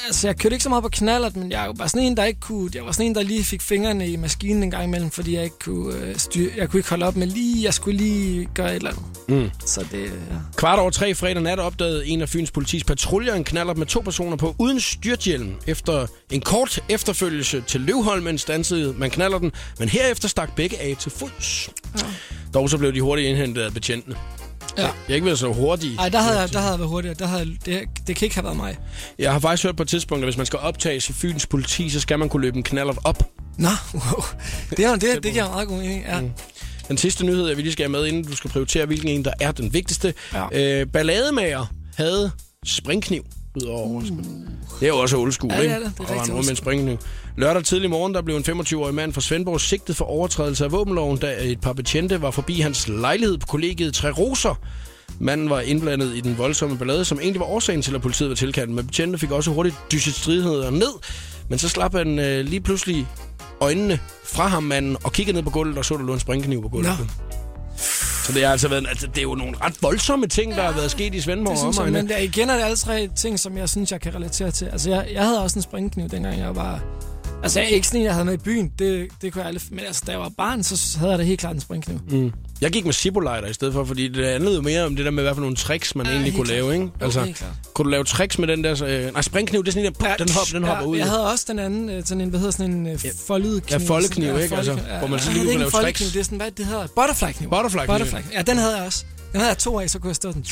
altså, jeg kørte ikke så meget på knallert, men jeg var sådan en, der ikke kunne... Jeg var sådan en, der lige fik fingrene i maskinen en gang imellem, fordi jeg ikke kunne øh, styre... Jeg kunne ikke holde op med lige... Jeg skulle lige gøre et eller andet. Mm. Så det... Ja. Kvart over tre fredag nat opdagede en af Fyns politis patruljer en knaller med to personer på uden styrthjelm. Efter en kort efterfølgelse til Løvholmen stansede man knaller den, men herefter stak begge af til fods. Ja. Dog så blev de hurtigt indhentet af betjentene. Ja. Jeg har ikke været så hurtig. Ej, der havde, jeg, der havde jeg været hurtigere. Der havde, det, det kan ikke have været mig. Jeg har faktisk hørt på et tidspunkt, at hvis man skal optages i Fyns politi, så skal man kunne løbe en knaller op. Nå, wow. Det, er, det, det giver meget god mening, ja. Mm. Den sidste nyhed, jeg vil lige skal have med, inden du skal prioritere, hvilken en, der er den vigtigste. Ja. Øh, ballademager havde springkniv. Udover. Uh. Det er jo også old school, Ja, det ikke? er det. Det er Og old med en springkniv. Lørdag tidlig morgen, der blev en 25-årig mand fra Svendborg sigtet for overtrædelse af våbenloven, da et par betjente var forbi hans lejlighed på kollegiet Tre Roser. Manden var indblandet i den voldsomme ballade, som egentlig var årsagen til, at politiet var tilkaldt. Men betjente fik også hurtigt dysset stridigheder ned. Men så slap han øh, lige pludselig øjnene fra ham, manden, og kiggede ned på gulvet og så, der lå en springkniv på gulvet. Nå. Så det er altså været, altså, det er jo nogle ret voldsomme ting, der har været sket i Svendborg. Og synes jeg, omegn, men der, igen er det alle tre ting, som jeg synes, jeg kan relatere til. Altså, jeg, jeg havde også en springkniv, dengang jeg var... Altså, jeg er ikke sådan en, jeg havde med i byen. Det, det kunne jeg aldrig... Men altså, da jeg var barn, så havde jeg da helt klart en springkniv. Mm. Jeg gik med Zippo-lighter i stedet for, fordi det handlede jo mere om det der med, hvad for nogle tricks, man Ja, egentlig kunne klart. lave, ikke? Altså, klart. kunne du lave tricks med den der... Øh, nej, springkniv, det er sådan en, der, den, hop, den hopper ja, ud. Jeg havde også den anden, øh, sådan en, hvad hedder sådan en øh, foldet kniv. Ja, foldekniv, ikke? Altså, foldekniv. hvor man så lige kunne lave tricks. Det er sådan, hvad det hedder? Butterfly-kniv. Butterfly. Ja, den havde jeg også. Den havde jeg to af, så kunne jeg stå sådan...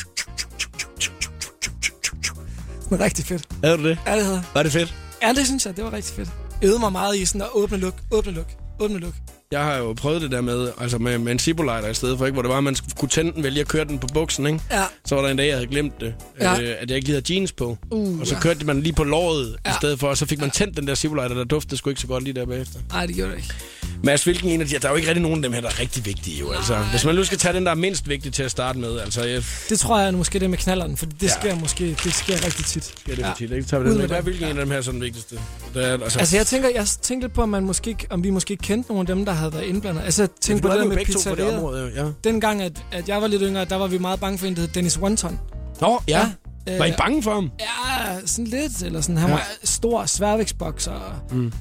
Sådan rigtig fedt. Havde du det? Ja, det havde. Var det fedt? Ja, det synes jeg, det var rigtig fedt. Øvede mig meget i sådan at åbne luk, åbne luk, åbne luk. Jeg har jo prøvet det der med, altså med, med en Zippo-lighter i stedet for, ikke? hvor det var, at man kunne tænde den, vælge at køre den på buksen, ikke? Ja. Så var der en dag, jeg havde glemt det, Ja. øh, at jeg ikke havde jeans på. Uh, og så ja. kørte man lige på låret ja. i stedet for, og så fik man tændt den der Zippo-lighter, der duftede sgu ikke så godt lige der bagefter. Nej, det gjorde det ikke. Mads, hvilken en af de her? Der er jo ikke rigtig nogen af dem her, der er rigtig vigtige, jo. Altså, hvis man nu skal tage den, der er mindst vigtig til at starte med, altså, jeg, Det tror jeg er måske det med knalleren, for det Ja. sker måske, det sker rigtig tit. Ja, det er Ja. tit, ikke? Tager vi den med. Hvad er hvilken en af dem her så er den vigtigste? Der er, altså, Altså, jeg tænker, jeg tænkte lidt på, om, man måske, om vi måske kendte nogle af dem, der havde været indblandet. Altså, jeg tænkte på nu det med på det område, ja. Dengang, at, at jeg var lidt yngre, der var vi meget bange for en, der hed Dennis Wonton. Nå, ja. Ja. Var I Øh, bange for ham? Ja, sådan lidt. Eller sådan. Han Ja. ja. var stor sværvægtsbokser Mm.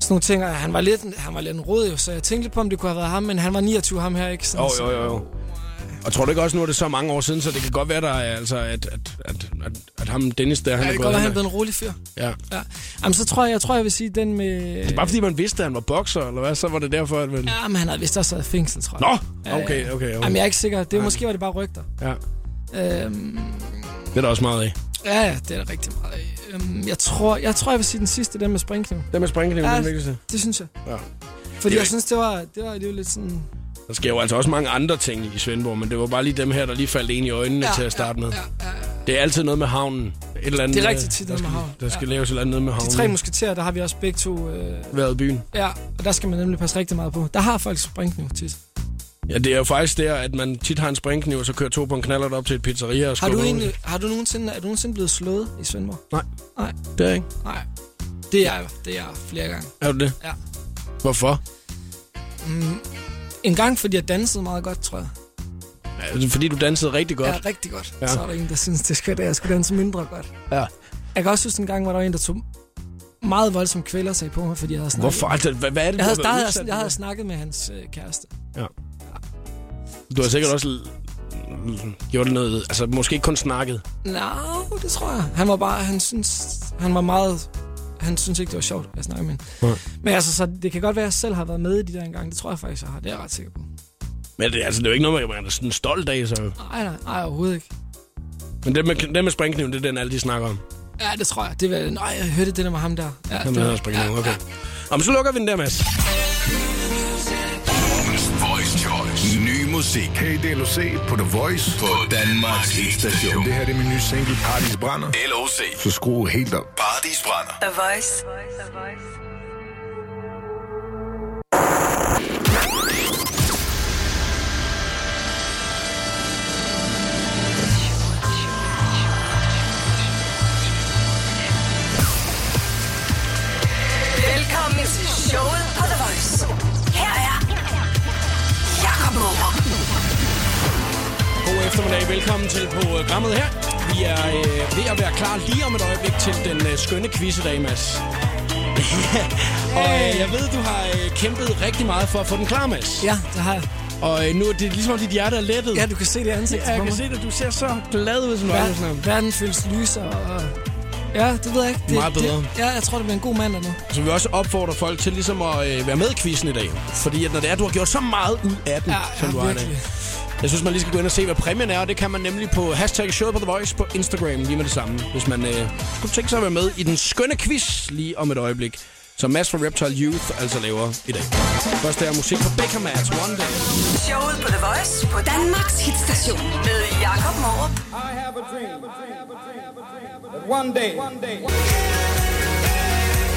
Sådan nogle ting. Og han var lidt, han var lidt en rød, jo, så jeg tænkte lidt på, om det kunne have været ham, men han var 29 ham her, ikke? Sådan, Jo, jo, jo, jo. Og tror du ikke også, nu er det så mange år siden, så det kan godt være, der er, altså, at, at, at, at, at ham Dennis der, han Ja, er det kan gået godt være, han er blevet en rolig fyr. Ja. Ja. Jamen, så tror jeg, jeg tror, jeg vil sige den med... Det er bare fordi, man vidste, at han var bokser, eller hvad? Så var det derfor, at man... Ja, men han havde vist også været i fængsel, tror jeg. Nå! Okay, okay, okay. Jamen, jeg er ikke sikker. Det, måske var det bare rygter. Ja, Øhm, det er der også meget af. Ja, ja, det er der rigtig meget af. Øhm, jeg, tror, jeg tror, jeg vil sige den sidste, den med springkniv. Det med springkniven, ja. Ja. den vigtigste. Det synes jeg. Ja. Fordi jeg synes, det var, det var, det var lidt sådan... Der sker jo altså også mange andre ting i Svendborg, men det var bare lige dem her, der lige faldt ind i øjnene ja, til at starte med. Ja, ja, ja. Det er altid noget med havnen. Et eller andet, Det er rigtig øh, tit der noget med havnen. Der skal Ja. laves et eller andet med havnen. De tre musketerer, der har vi også begge to... Øh, været i byen. ja, og der skal man nemlig passe rigtig meget på. Der har folk springkniv tit. Ja, det er jo faktisk der, at man tit har en springkniv, og så kører to på en knaller op til et pizzeria og Har du, egentlig, har du nogensinde, er du nogensinde blevet slået i Svendborg? Nej. Nej. Det er ikke. Nej. Det er jeg, det er jeg flere gange. Er du det? Ja. Hvorfor? Mm, en gang, fordi jeg dansede meget godt, tror jeg. Ja, fordi du dansede rigtig godt. Ja, rigtig godt. Ja. Ja. Så er der en, der synes, det skal, at jeg skulle danse mindre godt. Ja. Jeg kan også huske en gang, hvor der var en, der tog meget voldsom kvælersag på mig, fordi jeg havde snakket. Hvorfor? Altså, hvad, hvad er det, Jeg havde, der, udsat jeg, jeg havde snakket med hans øh, kæreste. Du har sikkert også gjort noget, altså måske ikke kun snakket. Nå, det tror jeg. Han var bare, han synes, han var meget, han synes ikke, det var sjovt at snakke med hende. Nej. Men altså, så det kan godt være, at jeg selv har været med i de der engang. Det tror jeg faktisk, jeg har. Det er jeg ret sikker på. Men det, altså, det er jo ikke noget, man er sådan stolt af, så... Nej, nej, nej, overhovedet ikke. Men det med, det med springkniven, det er den, alle de snakker om. Ja, det tror jeg. Det var, nej, jeg hørte det der med ham der. Ja, Han det var, springkniven, okay. Nå, men så lukker vi den der, Mads. Musik. Hey, det er LOC på The Voice. På Danmarks hitstation. Det her er min nye single, Paradis Brænder. LOC. Så skru helt op. Paradis brænder. The Voice. Velkommen eftermiddag. Velkommen til programmet her. Vi er øh, ved at være klar lige om et øjeblik til den øh, skønne quiz i dag, Mads. og øh, jeg ved, du har øh, kæmpet rigtig meget for at få den klar, Mads. Ja, det har jeg. Og øh, nu er det ligesom, om dit hjerte er lettet. Ja, du kan se det i ansigtet Ja, jeg på kan se det. Du ser så glad ud, som du er. Ver- verden føles lys og... Ja, det ved jeg ikke. Det, Meget bedre. Det, ja, jeg tror, det bliver en god mandag nu. Så vi også opfordre folk til ligesom at øh, være med i quizzen i dag. Fordi at når det er, du har gjort så meget ud af den, Ja, som du ja har i dag. Jeg synes, man lige skal gå ind og se, hvad præmien er, og det kan man nemlig på hashtag showet på The Voice på Instagram lige med det samme, hvis man øh, skulle tænke sig at være med i den skønne quiz lige om et øjeblik, som Mads fra Reptile Youth altså laver i dag. Først er musik fra Baker Mats One Day. Showet på The Voice på Danmarks hitstation med Jakob Morup. I have a dream that one day, one day,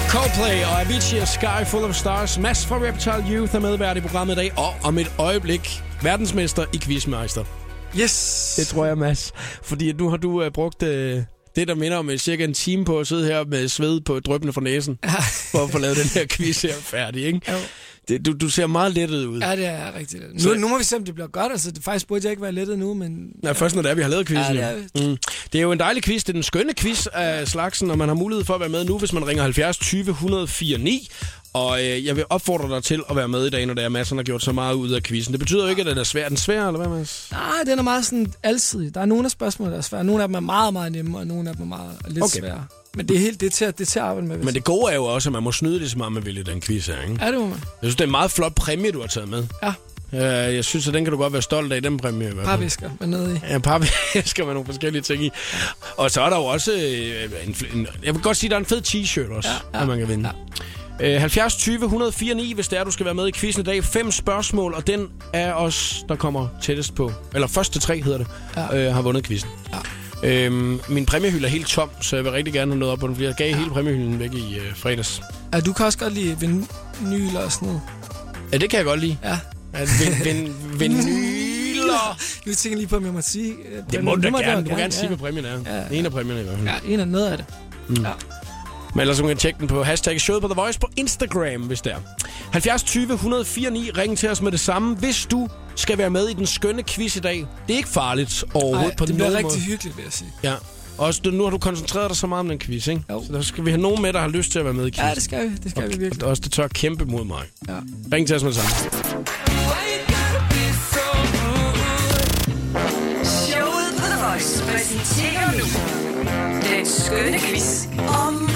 Coldplay og Avicii og Sky Full of Stars. Mads fra Reptile Youth er medvært i programmet i dag, og om et øjeblik verdensmester i Quizmeister. Yes! Det tror jeg, Mads. Fordi nu har du uh, brugt uh, det, der minder om uh, cirka en time på at sidde her med sved på drøbende fra næsen, for at få lavet den her quiz her færdig, ikke? Jo. Det, du, du ser meget lettet ud. Ja, det er rigtigt. Nu, Så- nu må vi se, om det bliver godt. Altså, det, faktisk burde jeg ikke være lettet nu, men... Ja, først når det er, vi har lavet quizzen. Ja, det er mm. det er jo en dejlig quiz. Det er den skønne quiz af slagsen, og man har mulighed for at være med nu, hvis man ringer 70 20 104 9. Og øh, jeg vil opfordre dig til at være med i dag, når det er, Mads han har gjort så meget ud af quizzen. Det betyder jo ikke, at den er svær. Er den svær, eller hvad, Mads? Nej, den er meget sådan alsidig. Der er nogle af spørgsmålene, der er svære. Nogle af dem er meget, meget nemme, og nogle af dem er meget lidt okay. svære. Men det er, helt, det, er til, at- det er til at arbejde med. Men det gode er jo også, at man må snyde det så meget, man vil i den quiz her, ikke? Ja, det må man. Jeg synes, det er en meget flot præmie, du har taget med. Ja, Uh, jeg synes, at den kan du godt være stolt af, den præmie. parvisker med nede i. Ja, papvæsker med nogle forskellige ting i. Og så er der jo også øh, en, en, jeg vil godt sige, at der er en fed t-shirt også, ja, Ja, man kan vinde. Ja. Øh, 70 20 104 9, hvis det er, du skal være med i quizzen i dag. Fem spørgsmål, og den er os, der kommer tættest på. Eller første tre hedder det. Ja. øh, har vundet quizzen. Ja. Øhm, min præmiehylde er helt tom, så jeg vil rigtig gerne have noget op på den, fordi jeg gav ja. hele præmiehylden væk i øh, fredags. Ja, du kan også godt lide vinyl og sådan noget. Ja, det kan jeg godt lide. Ja. At vin, vin, vinyler. Nu tænker lige på, om jeg må sige... øh, Det må du da gerne. Du må ja. gerne sige, hvad præmien er. Ja, ja. En af præmierne i hvert fald. Ja, en af noget af det. Mm. Ja. Men ellers så kan tjekke den på hashtag showet på The Voice på Instagram, hvis det er. 70 20 104 9. Ring til os med det samme, hvis du skal være med i den skønne quiz i dag. Det er ikke farligt overhovedet Ej, på det bliver nogen rigtig måde. hyggeligt, vil jeg sige. Ja. Også du- nu har du koncentreret dig så meget om den quiz, ikke? Jo. Så der skal vi have nogen med, der har lyst til at være med i quiz. Ja, det skal vi. Det skal vi virkelig. Og også det tør kæmpe mod mig. Ja. Ring til os med det samme. Showet på The Voice præsenterer nu den skønne quiz om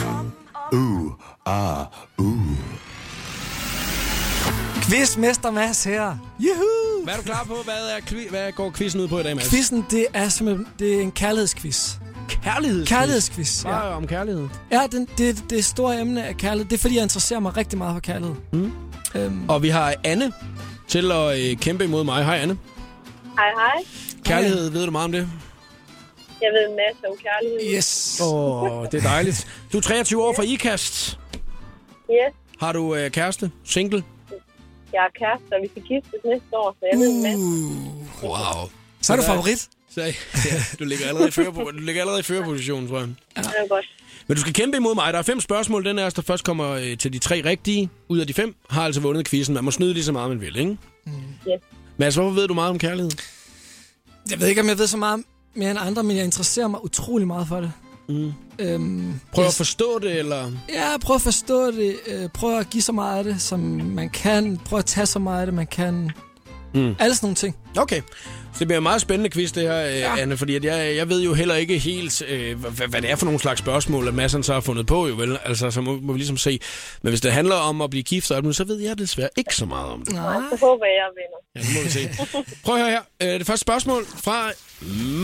Quizmester Mads her. Juhu! Hvad er du klar på? Hvad, er, hvad går quizzen ud på i dag, Mads? Quizzen, det er simpelthen det er en kærlighedsquiz. Kærlighedsquiz. Kærlighedsquiz, ja. Bare om kærlighed. Ja, den, det, det store emne er kærlighed. Det er, fordi jeg interesserer mig rigtig meget for kærlighed. Mm. Øhm, Og vi har Anne til at øh, kæmpe imod mig. Hej, Anne. Hej, hej. Kærlighed, ved du meget om det? Jeg ved en masse om kærlighed. yes. Åh, oh, det er dejligt. Du er 23 år fra IKAST. Yes, Har du øh, kæreste? Single? jeg er kæreste, og vi skal giftes næste år, så jeg ved en masse. Uh, Wow. så er du favorit. Så, ja, du ligger allerede i, fører, du ligger allerede i førerpositionen, tror jeg. Det er godt. Men du skal kæmpe imod mig. Der er fem spørgsmål. Den er der først kommer øh, til de tre rigtige ud af de fem, har altså vundet quizzen. Man må snyde lige så meget, man vil, ikke? Yes. Mads, hvorfor ved du meget om kærlighed? Jeg ved ikke, om jeg ved så meget mere end andre, men jeg interesserer mig utrolig meget for det. Mm. Øhm, Prøv at forstå det, eller... Ja, prøv at forstå det. Øh, prøv at give så meget af det, som man kan. Prøv at tage så meget af det, man kan. Mm. Alle sådan nogle ting. Okay. Så det bliver en meget spændende quiz, det her, øh, Ja. Anne, fordi at jeg, jeg ved jo heller ikke helt, øh, hvad, hvad det er for nogle slags spørgsmål, at Mads han så har fundet på, jo vel? Altså, så må, må vi ligesom se. Men hvis det handler om at blive gift og alt muligt, så ved jeg desværre ikke så meget om det. Nej. Så håber jeg, jeg vinder. Ja, det må vi se. Prøv at høre her. Øh, Det første spørgsmål fra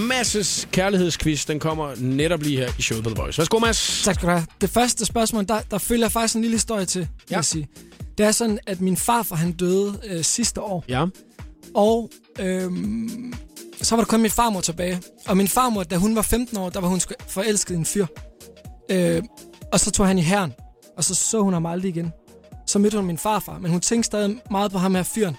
Masses kærlighedsquiz, den kommer netop lige her i showet på The Voice. Værsgo, Mads. Tak skal du have. Det første spørgsmål, der, der følger jeg faktisk en lille historie til, vil Ja. jeg sige. Det er sådan, at min farfar, han døde øh, sidste år. Ja. Og øhm, så var der kun min farmor tilbage. Og min farmor, da hun var 15 år, der var hun forelsket i en fyr. Øh, og så tog han i herren, og så så hun ham aldrig igen. Så mødte hun min farfar, men hun tænkte stadig meget på ham her fyren.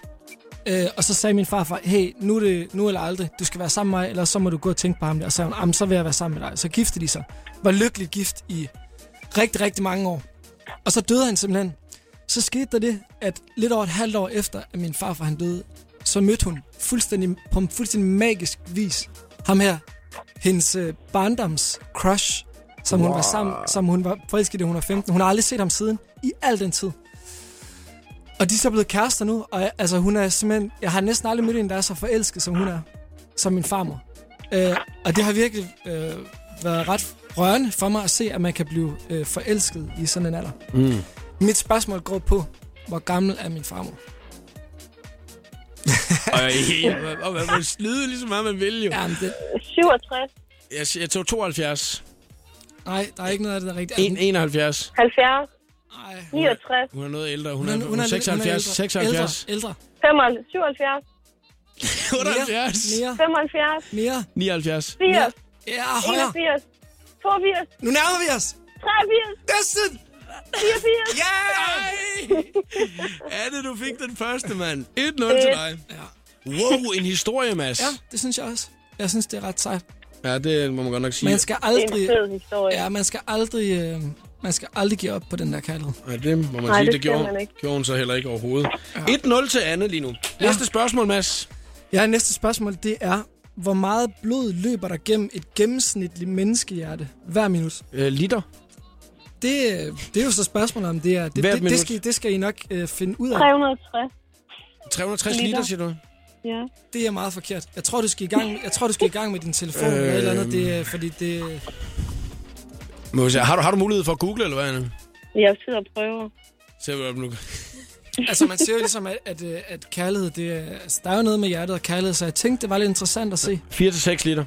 Øh, og så sagde min farfar, hey, nu er det nu eller aldrig. Du skal være sammen med mig, eller så må du gå og tænke på ham der. Og så sagde hun, så vil jeg være sammen med dig. Så giftede de sig. Var lykkeligt gift i rigtig, rigtig mange år. Og så døde han simpelthen. Så skete der det, at lidt over et halvt år efter, at min farfar han døde, så mødte hun fuldstændig, på en fuldstændig magisk vis ham her, hendes øh, barndoms crush, som hun var sammen, som hun var forelsket i, da hun var 15. Hun har aldrig set ham siden i al den tid. Og de er så blevet kærester nu, og altså hun er simpelthen, jeg har næsten aldrig mødt en, der er så forelsket, som hun er, som min farmor. Øh, og det har virkelig øh, været ret rørende for mig at se, at man kan blive øh, forelsket i sådan en alder. Mm. Mit spørgsmål går på, hvor gammel er min farmor? Og, man må slide lige så meget, man vil jo. Jamen, det, 67, Jeg, jeg tog 72. nej, der er ikke noget af det, der er rigtigt. En, 71. 70, Nej, 69, Hun er noget ældre. Hun er, hun hun er, lidt- 76. ældre. 76. Ældre, ældre. 75, 77, 78. Mere, 75, mere, 79. 80, mere. Ja, højere. 81, 82, Nu nærmer vi os. 83, Næsten. 84. Ja! Anne, du fik den første, mand. 1-0 til dig. Ja. Wow, en historie, Mads. ja, det synes jeg også. Jeg synes, det er ret sejt. Ja, det må man godt nok sige. Man skal Det er en aldrig... fed historie. Ja, man skal aldrig... Øh, man skal aldrig give op på den der kærlighed. Ja, det må man Nej, sige. det Det gjorde, man ikke. gjorde hun så heller ikke overhovedet. 1-0 til Anne lige nu. Næste spørgsmål, Mads. Ja, næste spørgsmål, det er, hvor meget blod løber der gennem et gennemsnitligt menneskehjerte hver minut? Øh, liter. Det, øh, det er jo så spørgsmålet om det er. Det, Hvert det, minut. det, skal, det skal I nok øh, finde ud af. 360, 360 liter, Liter. siger du? Ja. Det er meget forkert. Jeg tror, du skal i gang, jeg tror, du skal i gang med din telefon øh, eller et eller andet. Det, er- fordi det, Må vi se, Har du, har du mulighed for at google, eller hvad, Anne? Jeg sidder og prøver. Se, hvad du nu... altså, man siger jo ligesom, at, at, øh, at kærlighed, det er, altså, der er jo noget med hjertet og kærlighed, så jeg tænkte, det var lidt interessant at se. 4-6 liter.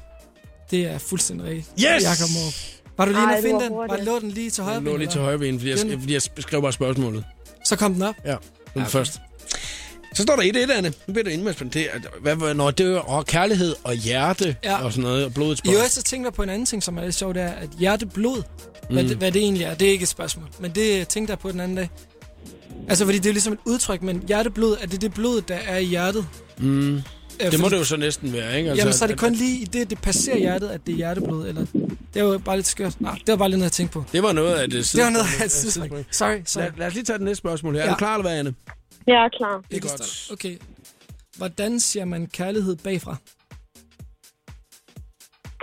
Det er fuldstændig rigtigt. Yes! Jakob Måb. Var du lige inde at finde den? Var lå den lige til højre Jeg lå ben, lige til højre ben, fordi jeg, Den- fordi jeg skrev bare spørgsmålet. Så kom den op. Ja, den okay. først. Så står der 1-1, Anne. Nu bliver med at spænde hvad, Når det er og kærlighed og hjerte Ja. og sådan noget, og blodets I øvrigt så tænker jeg på en anden ting, som er lidt sjovt, det er, at hjerteblod, mm. hvad, det, hvad det egentlig er, det er ikke et spørgsmål. Men det tænkte jeg på den anden dag. Altså, fordi det er jo ligesom et udtryk, men hjerteblod, er det det blod, der er i hjertet? Mm. Øh, Det må fordi- det jo så næsten være, ikke? Altså, Jamen, så er det kun lige i det, det passerer hjertet, at det er hjerteblod, eller... Det er jo bare lidt skørt. Nej, det var bare lidt noget, jeg tænkte på. Det var noget af det Det var noget af et sidespring. Sorry, sorry. Lad, lad os lige tage det næste spørgsmål her. Ja. Er du klar, eller hvad, Anne? Jeg er klar. Det er godt. Okay. Hvordan siger man kærlighed bagfra?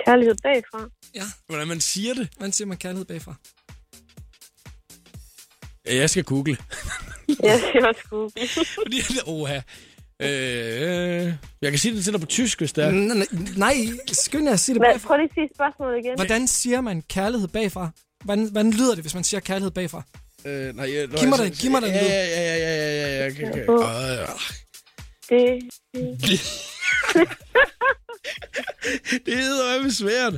Kærlighed bagfra. Ja, Hvordan man siger det? hvordan siger man kærlighed bagfra? Ja, Jeg skal google. Jeg skal også google. Fordi, oha. Øh, jeg kan sige det til dig på tysk, hvis det er. Nej, nej, nej, skynd jer at sige det bagfra. prøv lige at sige spørgsmålet igen. Hvordan siger man kærlighed bagfra? Hvordan, hvordan lyder det, hvis man siger kærlighed bagfra? Øh, nej, jeg, Giv mig den, giv mig den Ja, ja, ja, ja, ja, ja, ja, ja, okay, okay. Øh, Det, Det hedder jo svært.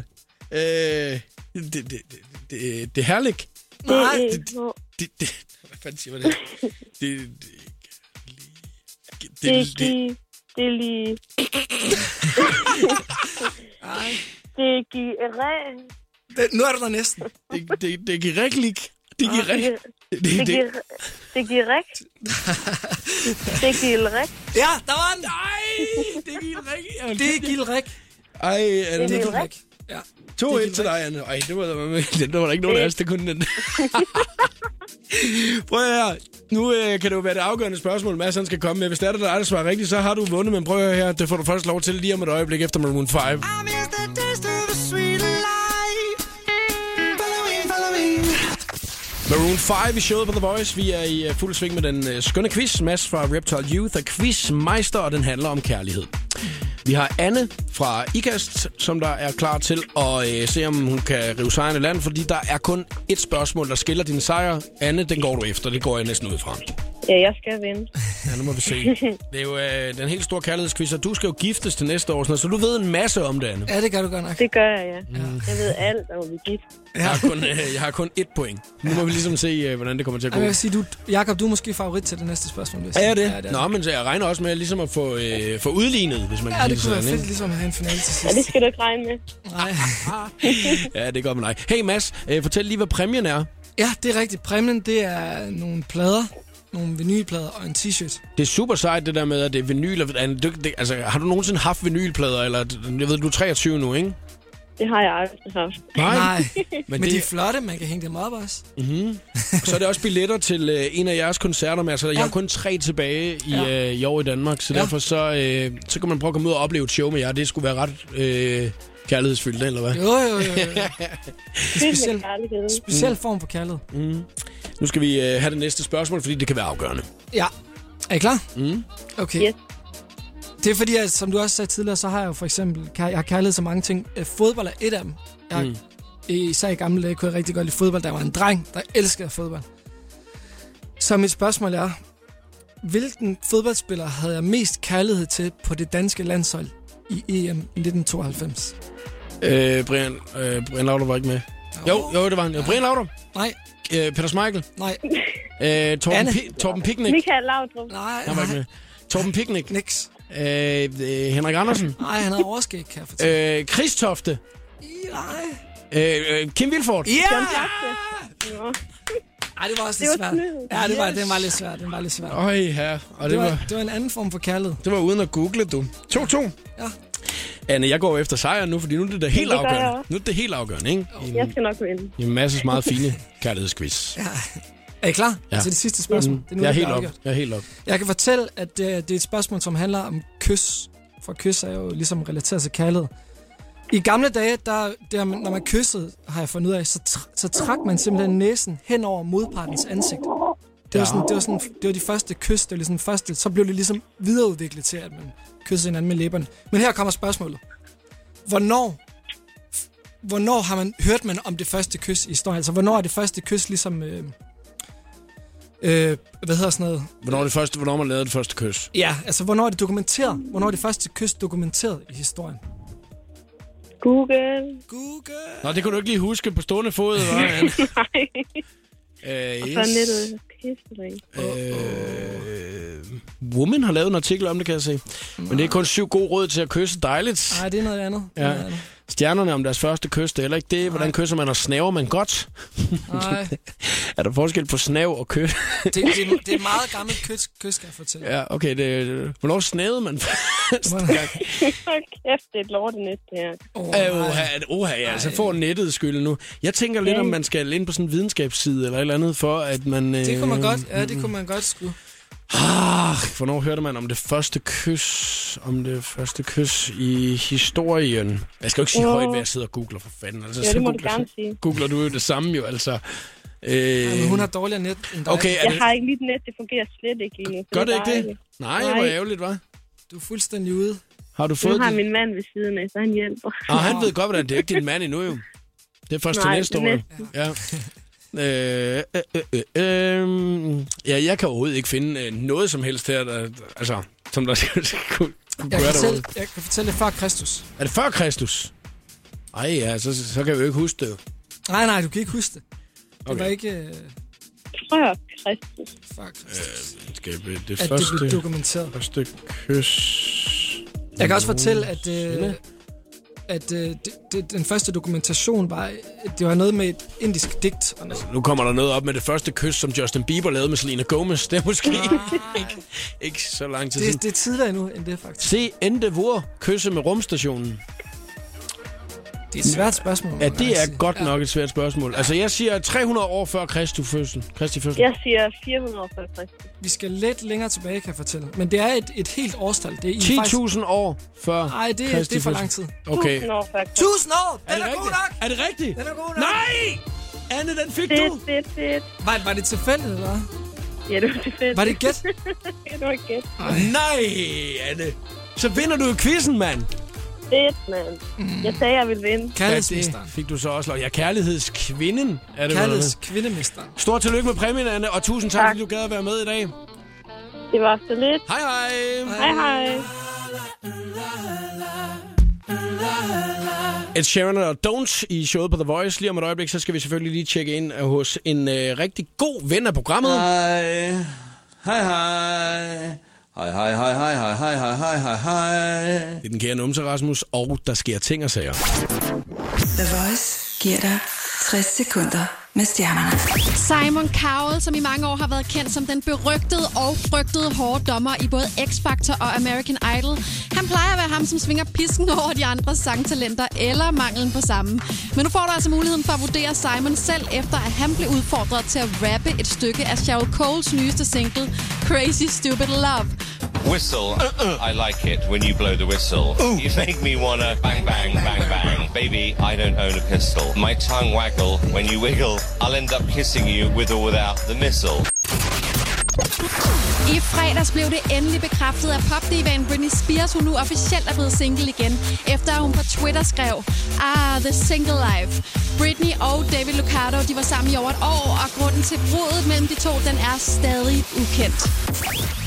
Øh, det, det, det, det, det er herligt. det, Nej, det, det, Det, det, hvad fanden siger man det? Det, det, det, det, det, det, det, det er lige... Det giver... Det, nu er du der næsten. det, det, det giver rigtig Det giver Det rigtig giver... det, Det det, giver... Det giver rigt. Det giver rigt. Ja, der var den! Nej, det giver rigtig Det er Gilrik. Ej, er det Det er Gilrik. Gilrik. Ja. 2-1 til dig, Anne. Ej, det var, det var der ikke nogen af os, der kunne den. prøv her. Nu øh, kan det jo være det afgørende spørgsmål, Mads han skal komme med. Hvis det er det, der er det svarer rigtigt, så har du vundet. Men prøv at høre her. Det får du først lov til lige om et øjeblik efter Maroon 5. Maroon 5 i showet på The Voice. Vi er i øh, fuld sving med den øh, skønne quiz. Mads fra Reptile Youth er quizmeister, og den handler om kærlighed. Vi har Anne fra IKAST, som der er klar til at øh, se, om hun kan rive sejren i land, fordi der er kun et spørgsmål, der skiller din sejr. Anne, den går du efter. Det går jeg næsten ud fra. Ja, jeg skal vinde. Ja, nu må vi se. Det er jo øh, den helt store kærlighedsquiz, og du skal jo giftes til næste år, så du ved en masse om det, Anne. Ja, det gør du godt nok. Det gør jeg, ja. Jeg ved alt om vi gift. Jeg har kun, øh, jeg har kun ét point. Nu må vi ligesom se, øh, hvordan det kommer til at gå. Jamen, jeg vil sige, du, Jakob, du er måske favorit til det næste spørgsmål. vil jeg Er det? Ja, det er Nå, men så jeg regner også med ligesom at få, øh, få udlignet, hvis man Ja, kan det sige kunne være sådan, fedt ikke? ligesom at have en finale til Ja, sidst. det skal du ikke regne med. Nej. Ja, det gør man nej. Hey Mads, øh, fortæl lige, hvad præmien er. Ja, det er rigtigt. Præmien, det er nogle plader, nogle vinylplader og en t-shirt. Det er super sejt, det der med, at det er vinyl. Det- Altså, har du nogensinde haft vinylplader? Eller, jeg ved, du er 23 nu, ikke? Det har jeg aldrig haft. Nej. Nej, Men, men det, de er flotte, man kan hænge dem op også. så er det også billetter til øh, en af jeres koncerter med. Altså, jeg har kun tre tilbage i, Ja. øh, i år i Danmark, så Ja. derfor så, øh, så kan man prøve at komme ud og opleve et show med jer. Det skulle være ret øh, kærlighedsfyldt, eller hvad? Jo, jo, jo. jo. En speciel, speciel form for kærlighed. Nu skal vi øh, have det næste spørgsmål, fordi det kan være afgørende. Ja. Er I klar? Mm. Okay. Yes. Det er fordi, at, som du også sagde tidligere, så har jeg jo for eksempel jeg har kærlighed til mange ting. Øh, Fodbold er et af dem. Jeg, mm. Især i gamle dage kunne jeg rigtig godt lide fodbold. Der var en dreng, der elskede fodbold. Så mit spørgsmål er, hvilken fodboldspiller havde jeg mest kærlighed til på det danske landshold i EM 1992? Øh, Brian, øh, Brian Laudrup var ikke med. Jo, jo, det var han. Ja. Brian Laudrup. Nej, Øh, Peter Schmeichel. nej, Øh, Torben, Anne. Pi- Torben Picnic. Michael Laudrup. nej, Han var ikke nej, med. Torben Picnic. niks. Øh, øh, Henrik Andersen. Nej, han havde overskæg, kan jeg fortælle. Øh, Chris Tofte. Nej. Øh, øh, Kim Vilfort. Ja! Nå. Ej, det var også Det lidt var svært. snyd. Ja, det var, det var lidt svært. Det var lidt svært. Øj, her. Og Det det var, var, det var en anden form for kærlighed. det var uden at google, du. 2-2. Ja. Anne, jeg går efter sejren nu, fordi nu er det da helt det afgørende. Nu er det helt afgørende, ikke? I, Jeg skal nok vinde. i en masse meget fine kærlighedsquiz. Ja. Er I klar Ja. til det sidste spørgsmål? Mm, Det er nu, jeg er det helt op. Jeg er helt op. Jeg kan fortælle, at øh, det er et spørgsmål, som handler om kys. For kys er jo ligesom relateret til kærlighed. I gamle dage, der, der, når man kyssede, har jeg fundet ud af, så, tr- så trak man simpelthen næsen hen over modpartens ansigt. Det var, sådan, det, var sådan, det var de første kys, det var ligesom første, så blev det ligesom videreudviklet til, at man kyssede hinanden med læberne. Men her kommer spørgsmålet. Hvornår, hvornår har man hørt man om det første kys i historien? Altså, hvornår er det første kys ligesom... Øh, øh, hvad hedder sådan noget? Hvornår, er det første, hvornår man lavede det første kys? Ja, altså hvornår er det dokumenteret? Hvornår er det første kys dokumenteret i historien? Google. Google. Nå, det kunne du ikke lige huske på stående fod, var? Nej. Øh, Og så nettet history. Øh, Woman har lavet en artikel om det, kan jeg se. Men det er kun syv gode råd til at kysse dejligt. Nej, det er noget andet. Det er Ja. noget andet. Stjernerne om deres første kys, det er heller ikke det. Hvordan kysser man, og snaver man godt? Nej, Er der forskel på snav og kys? det, det, det er et meget gammelt kys, kys skal jeg fortælle. ja, okay. Det, hvornår snavede man første gang? Kæft, det er et lorte næste her. Oh, Oha, oha, ja, altså får nettet skyld nu. Jeg tænker lidt, om man skal ind på sådan en videnskabsside eller et eller andet, for at man... det kunne man øh, godt, ja, det kunne man godt skulle. Ah, hvornår hørte man om det første kys? Om det første kys i historien? Jeg skal jo ikke sige Åh. højt, hvad jeg sidder og googler for fanden. Altså, Ja, så det må du googler, gerne sige. googler du jo det samme jo, altså. Øh, Ja, men hun har dårligere net end dig. okay, er Jeg det, har ikke lige et net, det fungerer slet ikke lige nu. gør det ikke det? Nej, Nej. hvor ærgerligt, hva'? Du er fuldstændig ude. Har du Nu fået har det? min mand ved siden af, så han hjælper. Og han ved godt, hvordan det er ikke din mand endnu, jo. Det er først til Nej, næste år. Ja. Øh, øh, øh, øh, øh, ja, jeg kan overhovedet ikke finde øh, noget som helst her, der, altså, som der kunne, kunne Jeg gøre kan, fortælle, jeg kan fortælle det før Kristus. Er det før Kristus? Ej ja, så, så kan jeg jo ikke huske det. Nej, nej, du kan ikke huske det. Det Okay. var ikke øh, Før Kristus. før Kristus, Skal jeg, det at det første, blev dokumenteret. første kys... Jeg kan også fortælle, at, øh, at øh, det, det, den første dokumentation var, det var noget med et indisk digt. Og noget. Nu kommer der noget op med det første kys, som Justin Bieber lavede med Selena Gomez. Det er måske ikke, ikke så lang tid siden. Det, det er tidligere nu end det, faktisk. Se Endeavour kysse med rumstationen. Det er et svært spørgsmål. må Ja, det er godt nok et svært spørgsmål. Altså, jeg siger 300 år før Kristi fødsel. Kristi fødsel. Jeg siger 400 år før Kristus. Vi skal lidt længere tilbage, kan jeg fortælle. Men det er et, et helt årstal. Det er I faktisk... 10.000 år før Nej, det, er- Kristi det er for lang tid. Okay. 1000 år før Kristus. 1000 år! Er Den det er, god rigtigt? nok! Er det rigtigt? Den er god nok! Nej! Anne, den fik du! Fedt, fedt, fedt. Var, var det tilfældigt, eller hvad? Ja, det var fedt. Var det et gæt? ja, det var gæt. Nej, Anne. Så vinder du jo quizzen, mand. Fedt, mand. Mm. Jeg sagde, jeg ville vinde. Kærlighedsmesteren. fik du så også lov. Ja, kærlighedskvinden er det. Kærlighedskvindemesteren. Stort tillykke med præmien, Anne, og tusind tak, Tak. fordi du gad at være med i dag. Det var så lidt. Hej hej. Hej, hej. Ed Sheeran og Don't i showet på The Voice. Lige om et øjeblik, så skal vi selvfølgelig lige tjekke ind hos en øh, rigtig god ven af programmet. Hej. Hej, hej. Hej, hej, hej, hej, hej, hej, hej, hej, hej, hej. Det er den kære numse Rasmus, og der sker ting og sager. The Voice giver dig 60 sekunder med stjernerne. Simon Cowell, som i mange år har været kendt som den berygtede og frygtede hårde dommer i både X-Factor og American Idol. Han plejer at være ham, som svinger pisken over de andres sangtalenter eller manglen på samme. Men nu får du altså muligheden for at vurdere Simon selv, efter at han blev udfordret til at rappe et stykke af Cheryl Coles nyeste single, Crazy Stupid Love. Whistle. I like it when you blow the whistle. You make me wanna bang, bang, bang, bang. Baby, I don't own a pistol. My tongue waggle when you wiggle. I'll end up kissing you with or without the missile. I fredags blev det endelig bekræftet, at popdivaen Britney Spears hun nu officielt er blevet single igen, efter hun på Twitter skrev, Ah, the single life. Britney og David Lucardo de var sammen i over et år, og grunden til brudet mellem de to, den er stadig ukendt.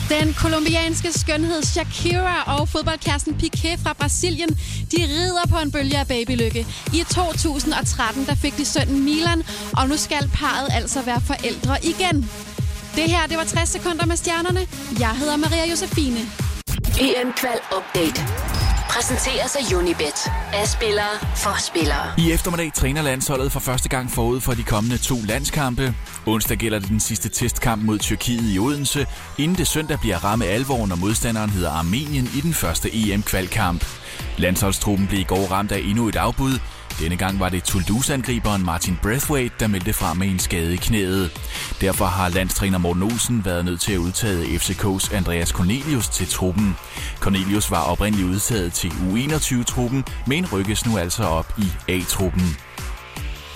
Den kolumbianske skønhed Shakira og fodboldkæresten Piqué fra Brasilien, de rider på en bølge af babylykke. I 2013 der fik de sønnen Milan, og nu skal parret altså være forældre igen. Det her, det var 60 sekunder med stjernerne. Jeg hedder Maria Josefine. EM-kval update. Præsenteres af Unibet. Af spillere for spillere. I eftermiddag træner landsholdet for første gang forud for de kommende to landskampe. Onsdag gælder det den sidste testkamp mod Tyrkiet i Odense, inden det søndag bliver ramme alvor, når modstanderen hedder Armenien i den første EM-kvalkamp. Landsholdstruppen blev i går ramt af endnu et afbud. Denne gang var det Toulouse-angriberen Martin Braithwaite, der meldte fra med en skade i knæet. Derfor har landstræner Morten Olsen været nødt til at udtage FCK's Andreas Cornelius til truppen. Cornelius var oprindeligt udtaget til U21-truppen, men rykkes nu altså op i A-truppen.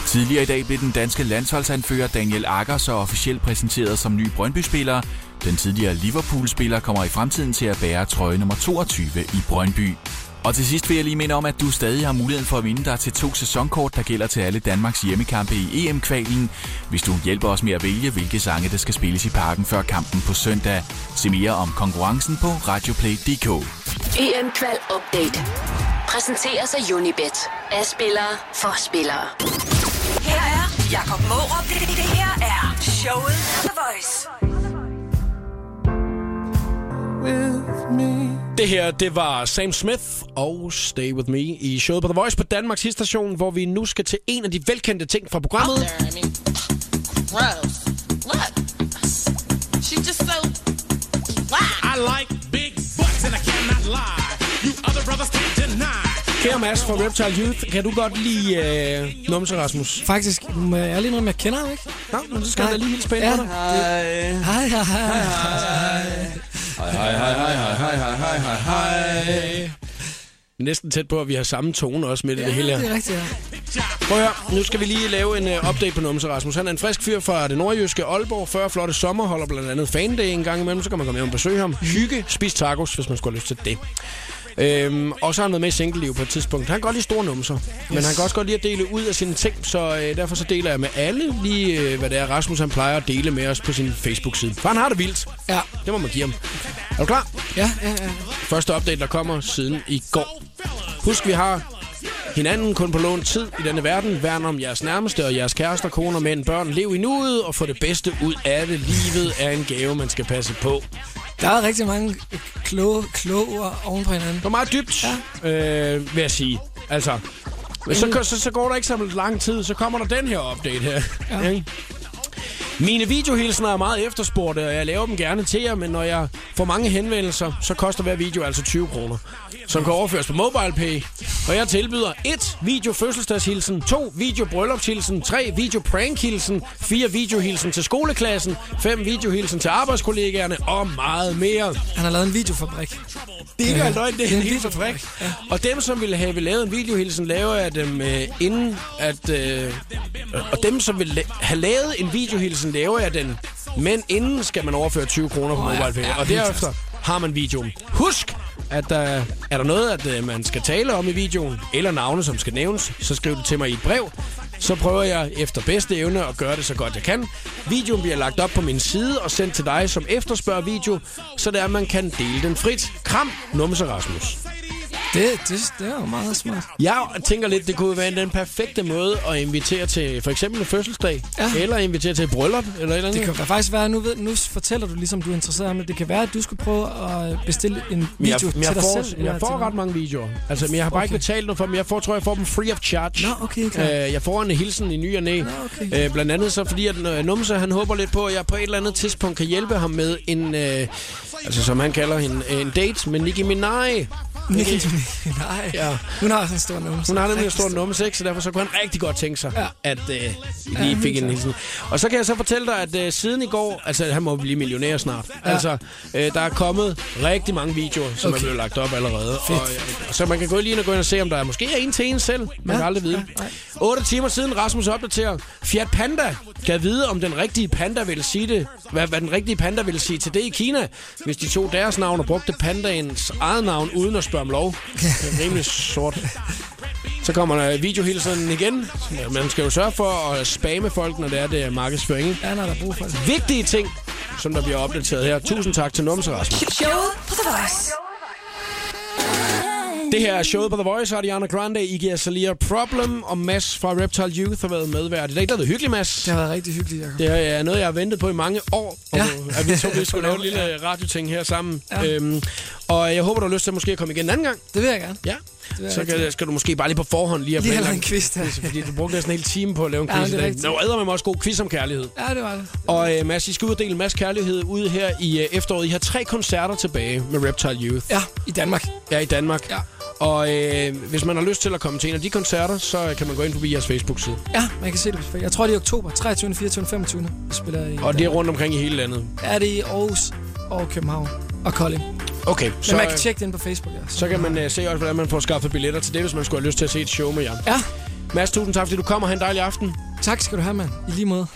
Tidligere i dag blev den danske landsholdsanfører Daniel Akker så officielt præsenteret som ny Brøndby-spiller. Den tidligere Liverpool-spiller kommer i fremtiden til at bære trøje nummer 22 i Brøndby. Og til sidst vil jeg lige minde om, at du stadig har muligheden for at vinde dig til to sæsonkort, der gælder til alle Danmarks hjemmekampe i EM-kvalen, hvis du hjælper os med at vælge, hvilke sange der skal spilles i parken før kampen på søndag. Se mere om konkurrencen på radioplay.dk. EM-kval update. Præsenteres af Unibet. Af spillere for spillere. Her er Jakob Mårup. Det, det her er showet The Voice. Det her, det var Sam Smith og Stay With Me i showet på The Voice på Danmarks station, hvor vi nu skal til en af de velkendte ting fra programmet. I mean, gross. Look, she's just so. I like big butts and I cannot lie. You other brothers can't deny. Kære Mads fra Reptile Youth, kan du godt lide øh, Numse Rasmus? Faktisk, må jeg ærlig indrømme, jeg kender ham ikke. Nå, men så skal jeg da lige hilse på Ja. ja. dig. Hej. Hej, hej, hej. Hej, hej, hej, hej, hej, hej, hej, hej, hej. Næsten tæt på, at vi har samme tone også med det, det hele her. Det er rigtigt, ja. Prøv at høre, nu skal vi lige lave en uh, update på Numse Rasmus. Han er en frisk fyr fra det nordjyske Aalborg. 40 flotte sommer, holder blandt andet fanday en gang imellem. Så kan man komme hjem og besøge ham. Hygge, spise tacos, hvis man skulle have lyst til det. Øhm, og så har han været med i single på et tidspunkt. Han kan godt lide store numser, men han kan også godt lide at dele ud af sine ting, så øh, derfor så deler jeg med alle lige, øh, hvad det er, Rasmus han plejer at dele med os på sin Facebook-side. For han har det vildt. Ja. Det må man give ham. Er du klar? Ja, ja, ja. Første update, der kommer siden i går. Husk, vi har hinanden kun på lånt tid i denne verden. Værn om jeres nærmeste og jeres kærester, koner, mænd, børn. Lev i nuet og få det bedste ud af det. Livet er en gave, man skal passe på. Der er rigtig mange kloge, kloge ord oven på hinanden. Det var meget dybt, ja. øh, vil jeg sige. Altså, så, så, så går der ikke så lang tid, så kommer der den her update her. Ja. Ikke? Mine videohilsener er meget efterspurgte, og jeg laver dem gerne til jer, men når jeg får mange henvendelser, så koster hver video altså 20 kroner, som kan overføres på MobilePay. Og jeg tilbyder 1 video fødselsdagshilsen, 2 video bryllupshilsen, 3 video prankhilsen, 4 videohilsen til skoleklassen, 5 videohilsen til arbejdskollegaerne og meget mere. Han har lavet en videofabrik. Det er ikke engang løgn, det er en en helt fabrik. Og dem, som ville have lavet en videohilsen, laver jeg dem øh, inden at... Øh, og dem, som vil la- have lavet en videohilsen, laver jeg den. Men inden skal man overføre 20 kroner på ja. MobilePay. Ja, Og helt derefter har man videoen. Husk, at der er der noget, at øh, man skal tale om i videoen, eller navne, som skal nævnes, så skriv det til mig i et brev. så prøver jeg efter bedste evne at gøre det så godt jeg kan. Videoen bliver lagt op på min side og sendt til dig, som efterspørger video, så der man kan dele den frit. Kram, Numse Rasmus. Det, det, det er jo meget smart. Jeg tænker lidt, det kunne være den perfekte måde at invitere til for eksempel en fødselsdag, ja. eller invitere til et bryllup, eller et eller andet. Det kan faktisk være, nu, ved, nu fortæller du ligesom, du er interesseret om det. Det kan være, at du skulle prøve at bestille en video jeg, men jeg til dig får, selv. jeg får til ret mange videoer. Altså, men jeg har bare Okay. ikke betalt noget for dem. Jeg får, tror jeg, får dem free of charge. Nå, okay, klar. Øh, jeg får en hilsen i ny og næ. okay. Øh, blandt andet så fordi, at øh, Numse, han håber lidt på, at jeg på et eller andet tidspunkt kan hjælpe ham med en, øh, altså som han kalder hende, en date med Nicki Minaj. Nej, Ja. hun har sådan en stor numse. Hun har nemlig en stor numse, ikke? så derfor så kunne han rigtig godt tænke sig, Ja. at øh, Ja, lige helt fik en hilsen. Og så kan jeg så fortælle dig, at øh, siden i går, altså han må blive millionær snart, Ja. altså øh, der er kommet rigtig mange videoer, som okay. er blevet lagt op allerede. Fedt. Og, øh, så man kan gå lige ind og gå ind og se, om der er måske er en til en selv. Man Ja. kan aldrig vide. Ja, nej. 8 timer siden Rasmus opdaterer. Fiat Panda kan vide, om den rigtige panda vil sige det. Hvad, hvad den rigtige panda vil sige til det i Kina, hvis de tog deres navn og brugte pandaens eget navn uden at spørge om lov. Det er rimelig sort. Så kommer der videohilsen igen. Man skal jo sørge for at spamme folk, når det er det er markedsføring. Ja, når der er brug for det. Vigtige ting, som der bliver opdateret her. Tusind tak til Numse Rasmus. Showet på The Voice. Det her er showet på The Voice, Ariana Grande, Iggy Azalea, Problem og Mads fra Reptile Youth har været medvært i dag. Det har været hyggeligt, Mads. Det har været rigtig hyggeligt, Jacob. Det er noget, jeg har ventet på i mange år. Ja. Og, at vi to vi skulle lave en lille radioting her sammen. Ja. Øhm, og jeg håber, du har lyst til måske at komme igen en anden gang. Det vil jeg gerne. Ja. Så kan, skal du måske bare lige på forhånd lige have Lige have en quiz der. Er Fordi du brugte næsten en hel time på at lave en Ja, quiz det i dag. Nå, æder med også god quiz om kærlighed. Ja, det var det. Og øh, Mads, I skal uddele en masse kærlighed ude her i øh, efteråret. I har tre koncerter tilbage med Reptile Youth. Ja, i Danmark. Ja, i Danmark. Ja. Og øh, hvis man har lyst til at komme til en af de koncerter, så kan man gå ind forbi jeres Facebook-side. Ja, man kan se det på. Jeg tror, det er i oktober. 23., 24., 25. Vi spiller i Og det er rundt omkring i hele landet. Er det i Aarhus og København og Kolding. Okay, Så, Men man kan tjekke det ind på Facebook, ja. Så kan man uh, se også, hvordan man får skaffet billetter til det, hvis man skulle have lyst til at se et show med jer. Ja. Mads, tusind tak, fordi du kommer. Ha' en dejlig aften. Tak skal du have, mand. I lige måde.